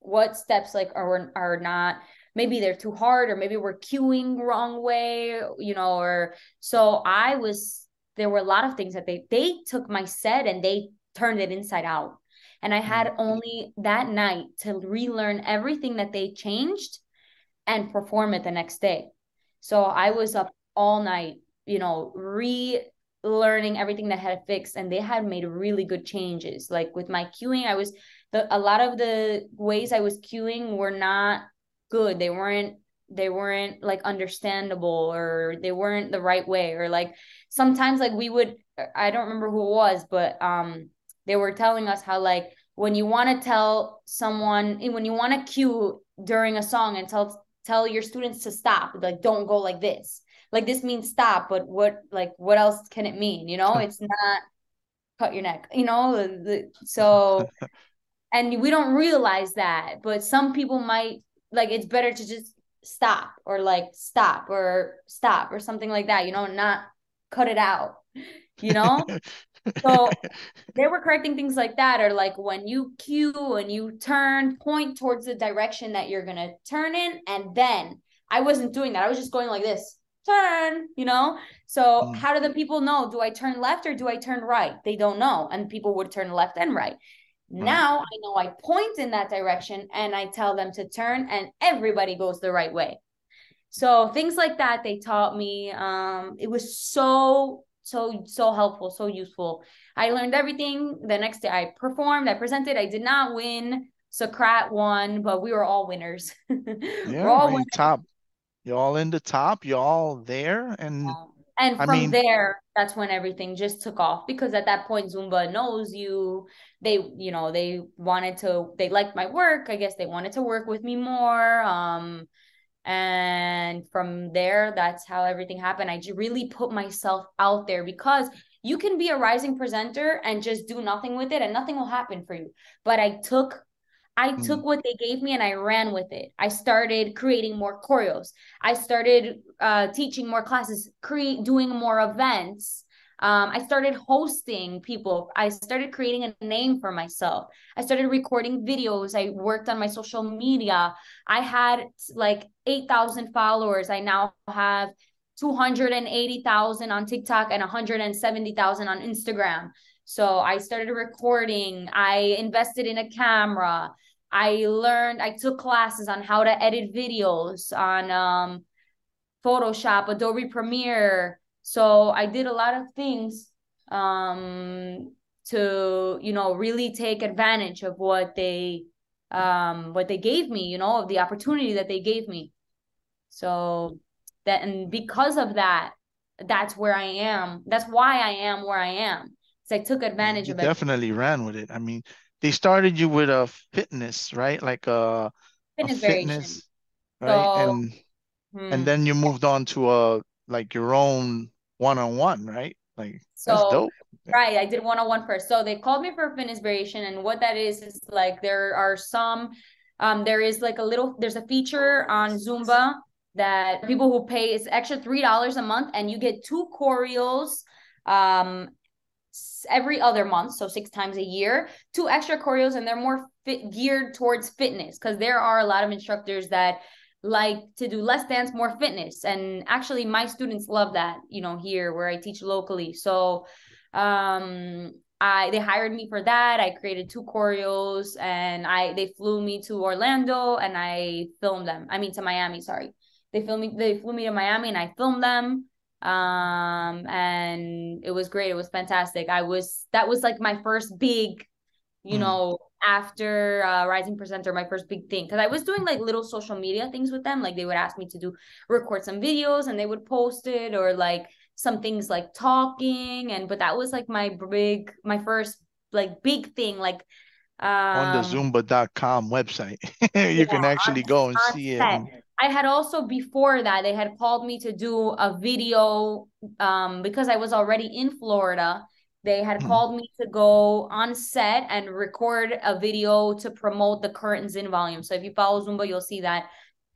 what steps like are are not maybe they're too hard or maybe we're cueing wrong way you know or so i was there were a lot of things that they they took my set and they turned it inside out and I had mm-hmm. only that night to relearn everything that they changed and perform it the next day. So I was up all night, you know, relearning everything that had fixed, and they had made really good changes. Like with my cueing I was the a lot of the ways I was cueing were not good. They weren't they weren't like understandable or they weren't the right way or like sometimes like we would I don't remember who it was, but um they were telling us how like when you want to tell someone when you want to cue during a song and tell tell your students to stop like don't go like this like this means stop but what like what else can it mean you know? It's not cut your neck you know? So and we don't realize that but some people might like it's better to just stop or like stop or stop or something like that you know not cut it out you know? So they were correcting things like that or like when you cue and you turn point towards the direction that you're gonna turn in and then i wasn't doing that i was just going like this turn you know so Mm. how do the people know do i turn left or do i turn right they don't know and people would turn left and right now i know i point in that direction and i tell them to turn and everybody goes the right way So things like that they taught me. Um, it was so so so helpful, so useful. I learned everything. The next day I performed, I presented. I did not win. Socrat won, but we were all winners. Yeah, we're all winners. top. You're all in the top. You're all there, and And I from mean- there, that's when everything just took off because at that point, Zumba knows you. They, you know, they wanted to, they liked my work. I guess they wanted to work with me more. Um, and from there, that's how everything happened. I really put myself out there because you can be a rising presenter and just do nothing with it and nothing will happen for you. But I took I Mm. took what they gave me and I ran with it. I started creating more choreos. I started uh, teaching more classes, create doing more events. Um, I started hosting people. I started creating a name for myself. I started recording videos. I worked on my social media. I had like 8,000 followers. I now have 280,000 on TikTok and 170,000 on Instagram. So I started recording. I invested in a camera. I learned, I took classes on how to edit videos on um, Photoshop, Adobe Premiere. So I did a lot of things um, to, you know, really take advantage of what they um what they gave me, you know, of the opportunity that they gave me. So that and because of that, that's where I am. That's why I am where I am. So I took advantage you of it. definitely ran with it. I mean, they started you with a fitness, right? Like a, a Fitness variation. fitness, right? So- And Hmm. and then you moved on to a like your own one-on-one, right? Like that's So- dope. Right, I did one on one first. So they called me for fitness variation, and what that is is like there are some, um, there is like a little, there's a feature on Zumba that people who pay is extra three dollars a month, and you get two choreos, um, every other month, so six times a year, two extra choreos, and they're more fit geared towards fitness because there are a lot of instructors that like to do less dance, more fitness, and actually my students love that, you know, here where I teach locally, so um I they hired me for that. I created two choreos and I they flew me to Orlando and I filmed them. I mean to Miami, sorry. They filmed me they flew me to Miami and I filmed them. Um and it was great. It was fantastic. I was that was like my first big, you Mm. know, after uh Rising Presenter, my first big thing. Cause I was doing like little social media things with them. Like they would ask me to do record some videos and they would post it or like some things like talking and but that was like my big my first like big thing like on the um Zumba.com website. You can actually go and on see it. and- I had also before that they had called me to do a video um because I was already in Florida. They had Hmm. called me to go on set and record a video to promote the current Zin volume. So if you follow Zumba, you'll see that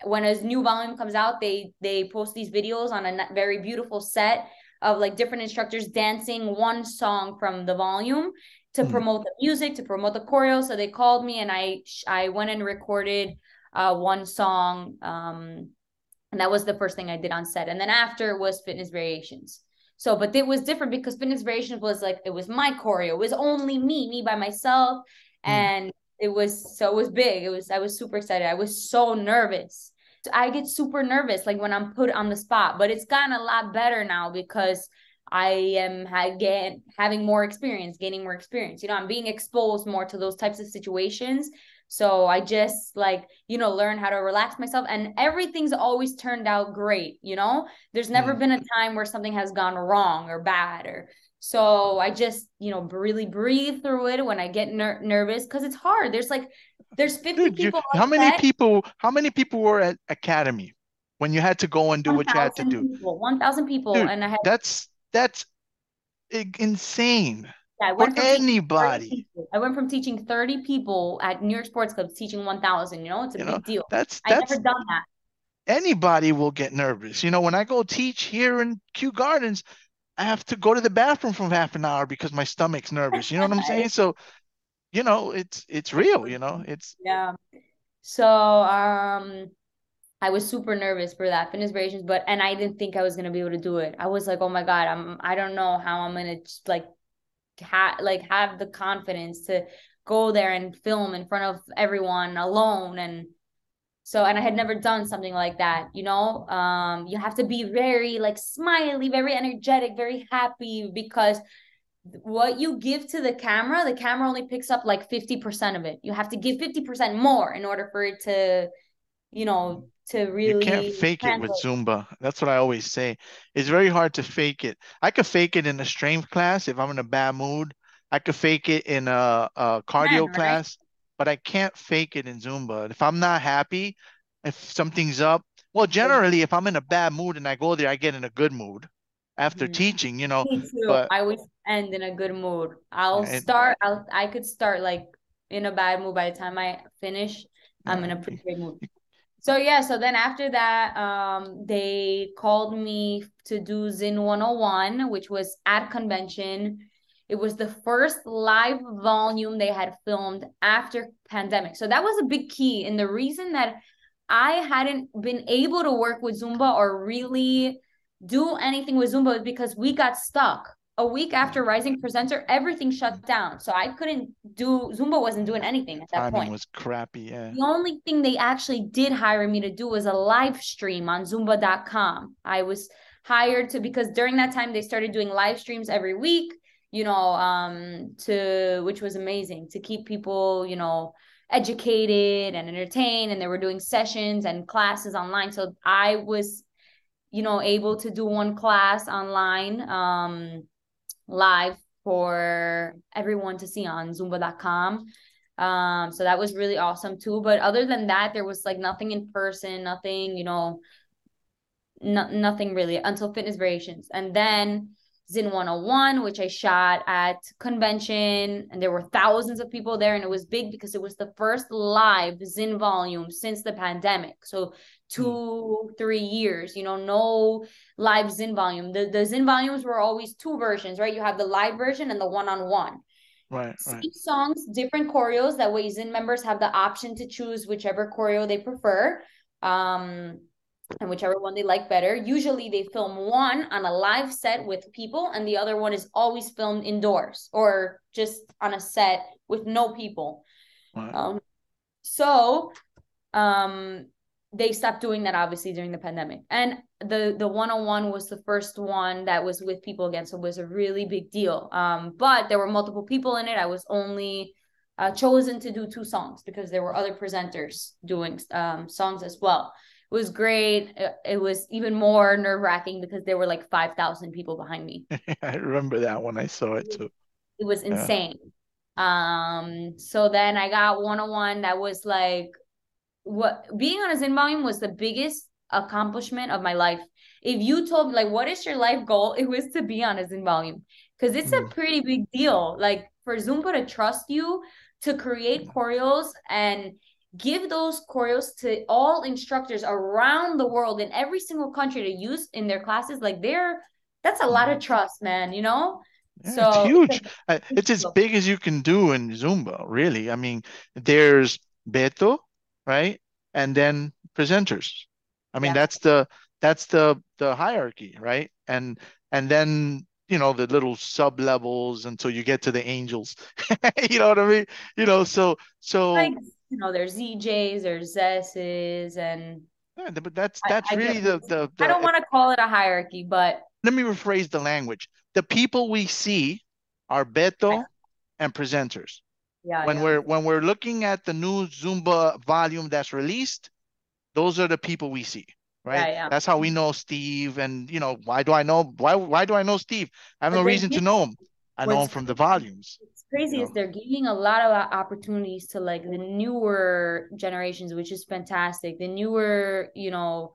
when a new volume comes out, they they post these videos on a very beautiful set of like different instructors dancing one song from the volume to Hmm. promote the music, to promote the choreo. So they called me and I I went and recorded uh one song um and that was the first thing I did on set. And then after was fitness variations. So, but it was different because fitness variations was like it was my choreo. It was only me, me by myself, Mm. and it was so it was big. It was I was super excited. I was so nervous. I get super nervous like when I'm put on the spot, but it's gotten a lot better now because I am again having more experience, gaining more experience. You know, I'm being exposed more to those types of situations. So I just like, you know, learn how to relax myself and everything's always turned out great, you know? There's never Mm. been a time where something has gone wrong or bad or so I just, you know, really breathe through it when I get ner- nervous cuz it's hard. There's like there's 50 Dude, people on how many set, people how many people were at Academy when you had to go and do what you had to 1,000 do? People, 1,000 people Dude, and I had That's that's i- insane I for went from teaching 30 anybody. I went from teaching 30 people at New York Sports Club to teaching 1,000, you know? It's a You big know, deal. That's I've never done that. anybody will get nervous. You know, when I go teach here in Kew Gardens, I have to go to the bathroom for half an hour because my stomach's nervous. You know what I'm saying? So, you know, it's it's real, you know. It's Yeah. So um I was super nervous for that fitness variations, but and I didn't think I was gonna be able to do it. I was like, oh my God, I'm I don't know how I'm gonna like ha like have the confidence to go there and film in front of everyone alone and so and i had never done something like that you know? Um you have to be very like smiley very energetic very happy because what you give to the camera the camera only picks up like 50% of it. You have to give 50% more in order for it to you know to really you can't fake it with zumba that's what i always say it's very hard to fake it i could fake it in a strength class if i'm in a bad mood i could fake it in a, a cardio class but I can't fake it in Zumba. If I'm not happy, if something's up, well, generally, if I'm in a bad mood and I go there, I get in a good mood after Mhm. teaching, you know. But I always end in a good mood. I'll and start. I'll. I could start like in a bad mood. By the time I finish, I'm in a pretty great mood. So yeah. So then after that, um, they called me to do Zin 101, which was at convention. It was the first live volume they had filmed after pandemic. So that was a big key. And the reason that I hadn't been able to work with Zumba or really do anything with Zumba is because we got stuck. A week after Rising Presenter, everything shut down. So I couldn't do Zumba wasn't doing anything at that timing point. was crappy. Yeah. The only thing they actually did hire me to do was a live stream on zumba.com. I was hired to because during that time they started doing live streams every week, you know, um to which was amazing to keep people, you know, educated and entertained and they were doing sessions and classes online. So I was you know able to do one class online um live for everyone to see on zumba.com um so that was really awesome too. But other than that there was like nothing in person nothing you know no, nothing really until fitness variations. And then zin 101 which i shot at convention and there were thousands of people there and it was big because it was the first live zin volume since the pandemic so two three years you know no live zin volume the, the zin volumes were always two versions right you have the live version and the one-on-one Right. same Right. songs, different choreos. That way, Zin members have the option to choose whichever choreo they prefer, um, and whichever one they like better. Usually, they film one on a live set with people, and the other one is always filmed indoors or just on a set with no people. Right. Um, so, um, they stopped doing that obviously during the pandemic, and the the one on one was the first one that was with people again, so it was a really big deal. Um, but there were multiple people in it. I was only uh, chosen to do two songs because there were other presenters doing um, songs as well. It was great. It, it was even more nerve wracking because there were like five thousand people behind me I remember that when I saw it too. it was Yeah. insane um so then i got 101 that was like what being on a zin volume was the biggest accomplishment of my life if you told me like what is your life goal it was to be on a zin volume because it's a Mm. pretty big deal like for zumba to trust you to create choreos and give those choreos to all instructors around the world in every single country to use in their classes like they're that's a lot of trust man you know Yeah, so it's huge. Uh, It's as big as you can do in Zumba, really. I mean, there's Beto, right? And then presenters. I mean, Yeah. that's the that's the the hierarchy, right? And and then you know the little sub levels until you get to the angels. You know what I mean? You know, so so like you know there's ZJs there's Zesses and yeah, but that's that's I really get the what the I don't want to call it a hierarchy but let me rephrase the language. The people we see are Beto and presenters. yeah when yeah we're when we're looking at the new Zumba volume that's released, those are the people we see, right? yeah That's how we know Steve, and you know why do I know why why do I know Steve? I have but no reason to know him. I know from the volumes, you crazy is know. they're giving a lot of uh, opportunities to like the newer generations which is fantastic. The newer you know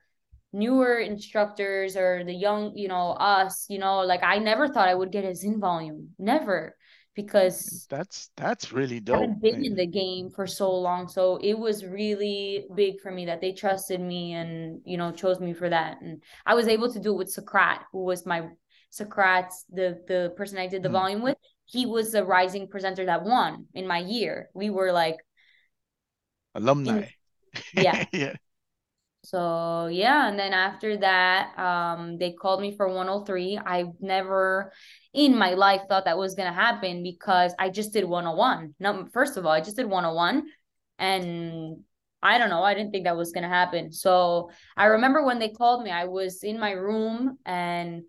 newer instructors or the young you know us you know like I never thought I would get a Zin volume. Never. Because That's that's really dope. I haven't been in the game for so long so it was really big for me that they trusted me and you know chose me for that. And i was able to do it with Sokrat who was my Sokrat's the the person i did the Hmm. volume with he was the rising presenter that won in my year we were like in Alumni. yeah Yeah. so yeah and then after that um they called me for 103 i never in my life thought that was going to happen because i just did 101 no first of all i just did 101 and I don't know. I didn't think that was gonna happen. So I remember when they called me, I was in my room and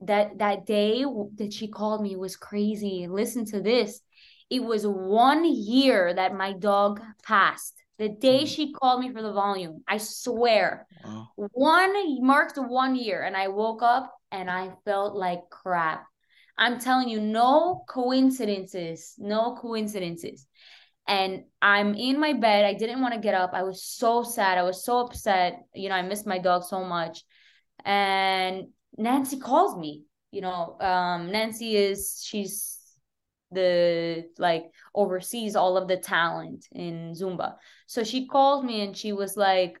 that that day that she called me was crazy. Listen to this. It was one year that my dog passed. The day Mm. she called me for the volume, I swear, Wow. one marked one year, and I woke up and I felt like crap. I'm telling you, no coincidences, no coincidences. And I'm in my bed. I didn't want to get up. I was so sad. I was so upset. You know, I missed my dog so much. And Nancy calls me. You know, um, Nancy is she's the like oversees all of the talent in Zumba. So she called me and she was like,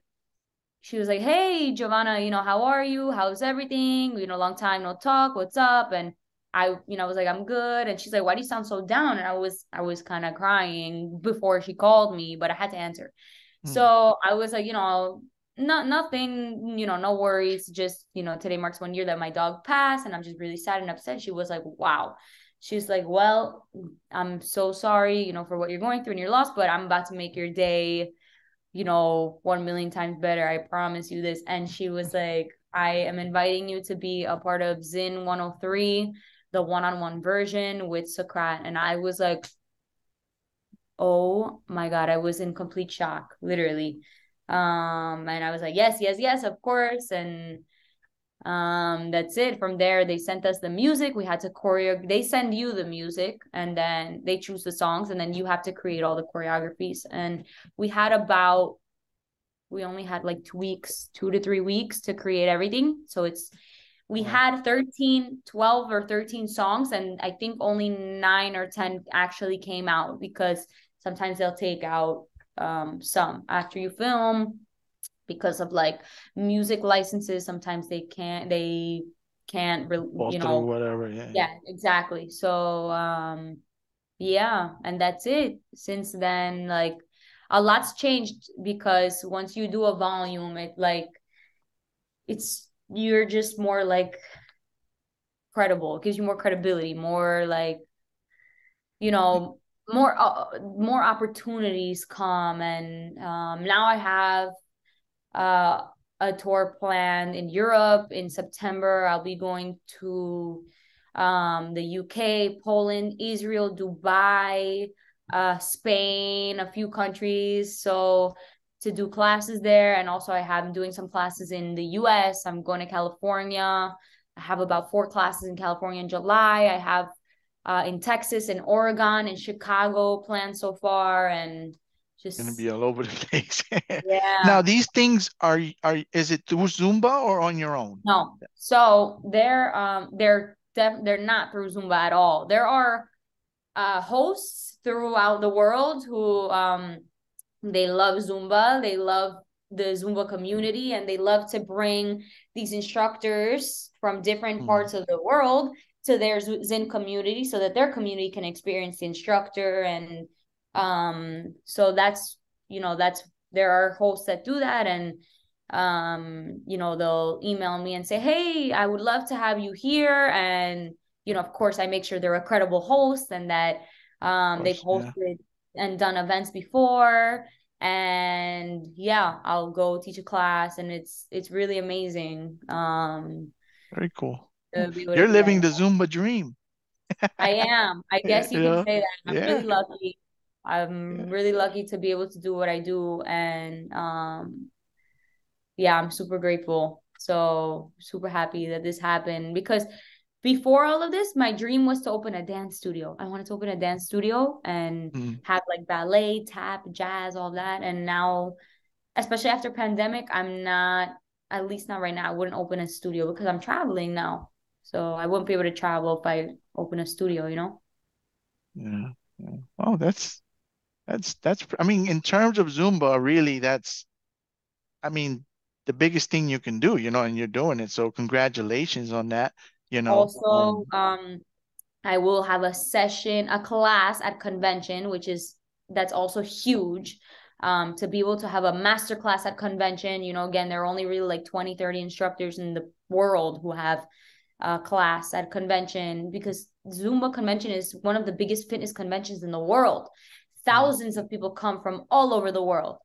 she was like, Hey, Giovanna, you know, how are you? How's everything? You know, long time no talk. What's up? And I, you know, I was like, I'm good. And she's like, Why do you sound so down? And I was, I was kind of crying before she called me, but I had to answer. Hmm. So I was like, you know, not nothing, you know, no worries. Just, you know, today marks one year that my dog passed, and I'm just really sad and upset. She was like, Wow. She's like, Well, I'm so sorry, you know, for what you're going through and your loss, but I'm about to make your day you know, one million times better. I promise you this. And she was like, I am inviting you to be a part of Zin 103, the one on one version with Sokrat. And I was like, oh my God, I was in complete shock, literally. Um, and I was like, yes, yes, yes, of course. And um that's it. From there they sent us the music. We had to choreo they send you the music and then they choose the songs and then you have to create all the choreographies. And we had about we only had like two weeks two to three weeks to create everything. So it's we had 13 12 or 13 songs and i think only nine or 10 actually came out because sometimes they'll take out um some after you film because of like music licenses sometimes they can't they can't re- you know whatever. Yeah. yeah exactly so um yeah and that's it since then like a lot's changed because once you do a volume it like it's you're just more like credible it gives you more credibility more like you know more uh, more opportunities come and um now i have uh a tour planned in Europe in September. I'll be going to um, the UK, Poland, Israel, Dubai, uh, Spain, a few countries. So to do classes there, and also I have I'm doing some classes in the US. I'm going to California. I have about four classes in California in July. I have uh, in Texas, in Oregon, in Chicago planned so far, and just Gonna be all over the place. yeah. Now these things are are is it through Zumba or on your own? No. So they're um they're def- they're not through Zumba at all. There are uh hosts throughout the world who um they love Zumba, they love the Zumba community and they love to bring these instructors from different Mhm. parts of the world to their Zin community so that their community can experience the instructor and um so that's you know that's there are hosts that do that and um you know they'll email me and say hey i would love to have you here and you know of course i make sure they're a credible host and that um they've course, yeah. hosted and done events before and yeah i'll go teach a class and it's it's really amazing um Very cool. To be able to You're living the Zumba dream. i am i guess you Yeah, can say that i'm yeah. really lucky i'm Yeah. really lucky to be able to do what i do and um yeah, I'm super grateful. So super happy that this happened because before all of this, my dream was to open a dance studio. I wanted to open a dance studio and Mm. have like ballet, tap, jazz, all that. And now, especially after pandemic, I'm not, at least not right now, I wouldn't open a studio because I'm traveling now. So I wouldn't be able to travel if I open a studio, you know? Yeah. yeah. Oh, that's that's that's I mean, in terms of Zumba, really that's I mean, the biggest thing you can do, you know, and you're doing it. So congratulations on that, you know. Also, Um, um, I will have a session, a class at convention, which is that's also huge. Um, to be able to have a master class at convention, you know, again, there are only really like 20, 30 instructors in the world who have a class at convention because Zumba convention is one of the biggest fitness conventions in the world. Thousands of people come from all over the world.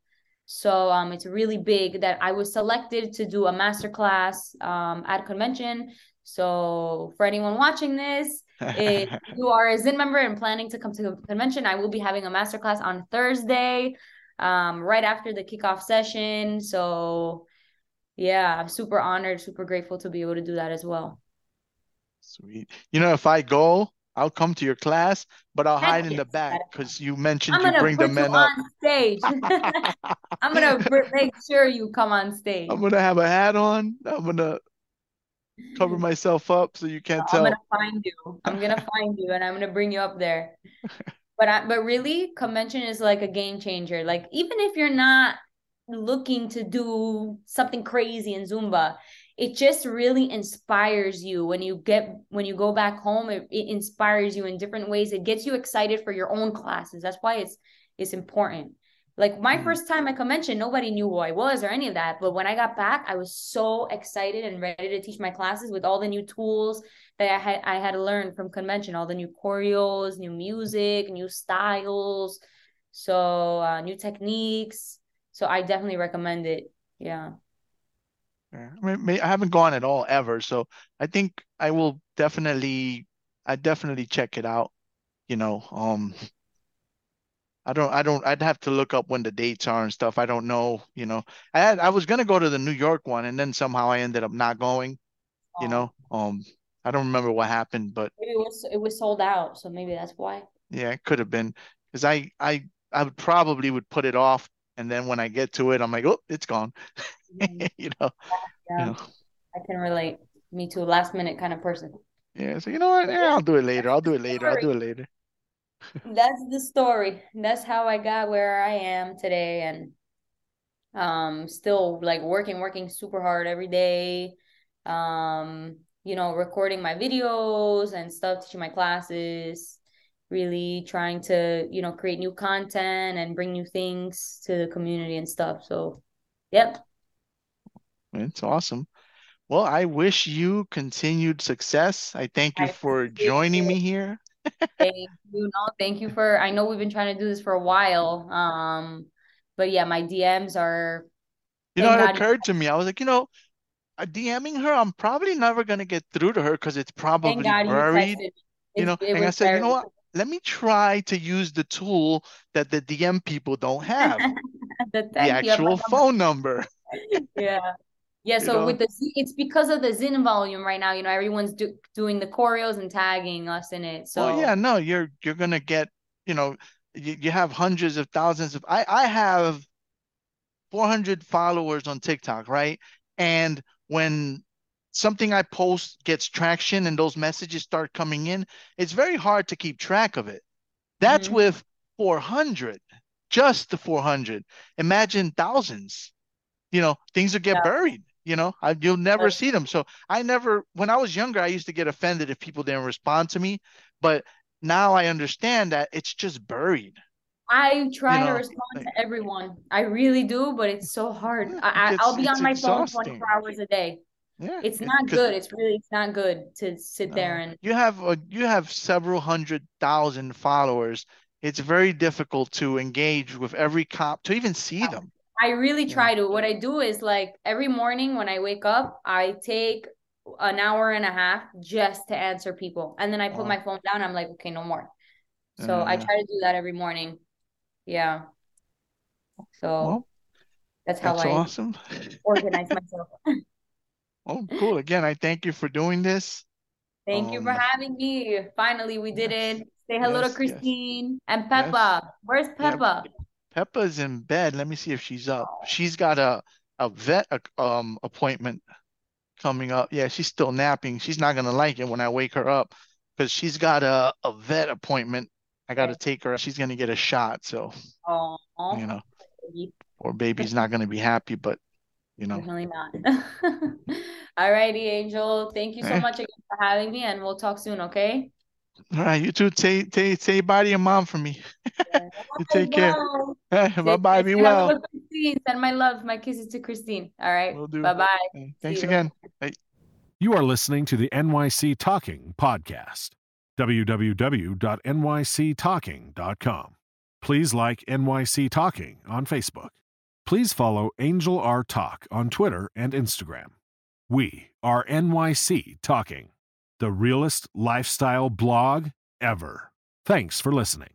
So um, it's really big that I was selected to do a master class um, at convention. So for anyone watching this, if you are a Zin member and planning to come to the convention, I will be having a master class on Thursday, um, right after the kickoff session. So yeah, I'm super honored, super grateful to be able to do that as well. Sweet. You know, if I go, I'll come to your class, but I'll Heck hide in the back because you mentioned you bring the men up. on stage. I'm gonna make sure you come on stage. I'm gonna have a hat on. I'm gonna cover myself up so you can't tell. I'm gonna find you. I'm gonna find you, and I'm gonna bring you up there. But I, but really, convention is like a game changer. Like even if you're not looking to do something crazy in Zumba, it just really inspires you when you get when you go back home. It, it inspires you in different ways. It gets you excited for your own classes. That's why it's it's important. Like my Mm. first time at convention, nobody knew who I was or any of that. But when I got back, I was so excited and ready to teach my classes with all the new tools that I had I had learned from convention, all the new choreos, new music, new styles, so uh, new techniques. So I definitely recommend it. Yeah. Yeah. I mean, I haven't gone at all ever, so I think I will definitely, I definitely check it out. You know, um, I don't, I don't, I'd have to look up when the dates are and stuff. I don't know, you know. I had, I was gonna go to the New York one, and then somehow I ended up not going. You Um, know, um, I don't remember what happened, but maybe it was it was sold out, so maybe that's why. yeah, it could have been because I, I, I would probably would put it off, and then when I get to it, I'm like, oh, it's gone. Mhm. You know, you Yeah, know. I can relate. Me too, last minute kind of person. Yeah, so you know what? Yeah, I'll do it later. I'll do it later. I'll do it later. That's the story. That's how I got where I am today and um still like working working super hard every day. Um you know, recording my videos and stuff, teaching my classes, really trying to, you know, create new content and bring new things to the community and stuff. So, yep. It's awesome. Well, I wish you continued success. I thank you I for joining it. me here. Thank you. No, thank you for I know we've been trying to do this for a while. Um, but yeah, my DMs are You know, it God occurred to me. I was like, you know, uh, DMing her, I'm probably never gonna get through to her because it's probably God you buried. You know, and I said, you know what? Let me try to use the tool that the DM people don't have, the the actual phone number. Yeah. Yeah, so know, with the Z- it's because of the Zin volume right now, you know, everyone's do, doing the choreos and tagging us in it. well, yeah, no, you're you're gonna get, you know, you, you have hundreds of thousands of. I I have 400 followers on TikTok, right? And when something I post gets traction and those messages start coming in, it's very hard to keep track of it. That's mhm. with 400, just the 400. Imagine thousands. You know, things will get Yeah. buried. You know, I, you'll never see them. So I never, when I was younger, I used to get offended if people didn't respond to me. But now I understand that it's just buried. I You try to respond like, to everyone. I really do, but it's so hard. yeah, I, I gets, I'll be on my phone exhausting. 24 hours a day. Yeah, It's not good. It's really it's not good to sit uh, there and you have a, you have several hundred thousand followers. It's very difficult to engage with every cop to even see them. I really try to. What I do is like every morning when I wake up, I take an hour and a half just to answer people. And then I put wow. my phone down. I'm like, okay, no more. So I Uh, try to do that every morning. Yeah. So well, that's how that's I awesome. organize myself. Oh, cool. Again, I thank you for doing this. Thank you for Um, having me. Finally, we did yes, it. Say hello to yes, yes, Christine and yes. Peppa. Where's Peppa? Peppa's in bed. Let me see if she's up. She's got a a vet um appointment coming up. Yeah, she's still napping. She's not gonna like it when I wake her up because she's got a, a vet appointment. I gotta take her. She's gonna get a shot. So, Oh, you know, poor baby's not gonna be happy, but you know, definitely not. All righty, Angel. Thank you so eh. much again for having me, and we'll talk soon, okay? All right, you too. Say say say bye to your mom for me. Yeah. You take care. Bye bye. Be well. Christine. Send my love, my kisses to Christine. All right. Will do. Bye bye. See Thanks you. again. Bye. You are listening to the NYC Talking podcast. www.nyctalking.com. Please like NYC Talking on Facebook. please follow Angel R Talk on Twitter and Instagram. We are NYC Talking, the realest lifestyle blog ever. Thanks for listening.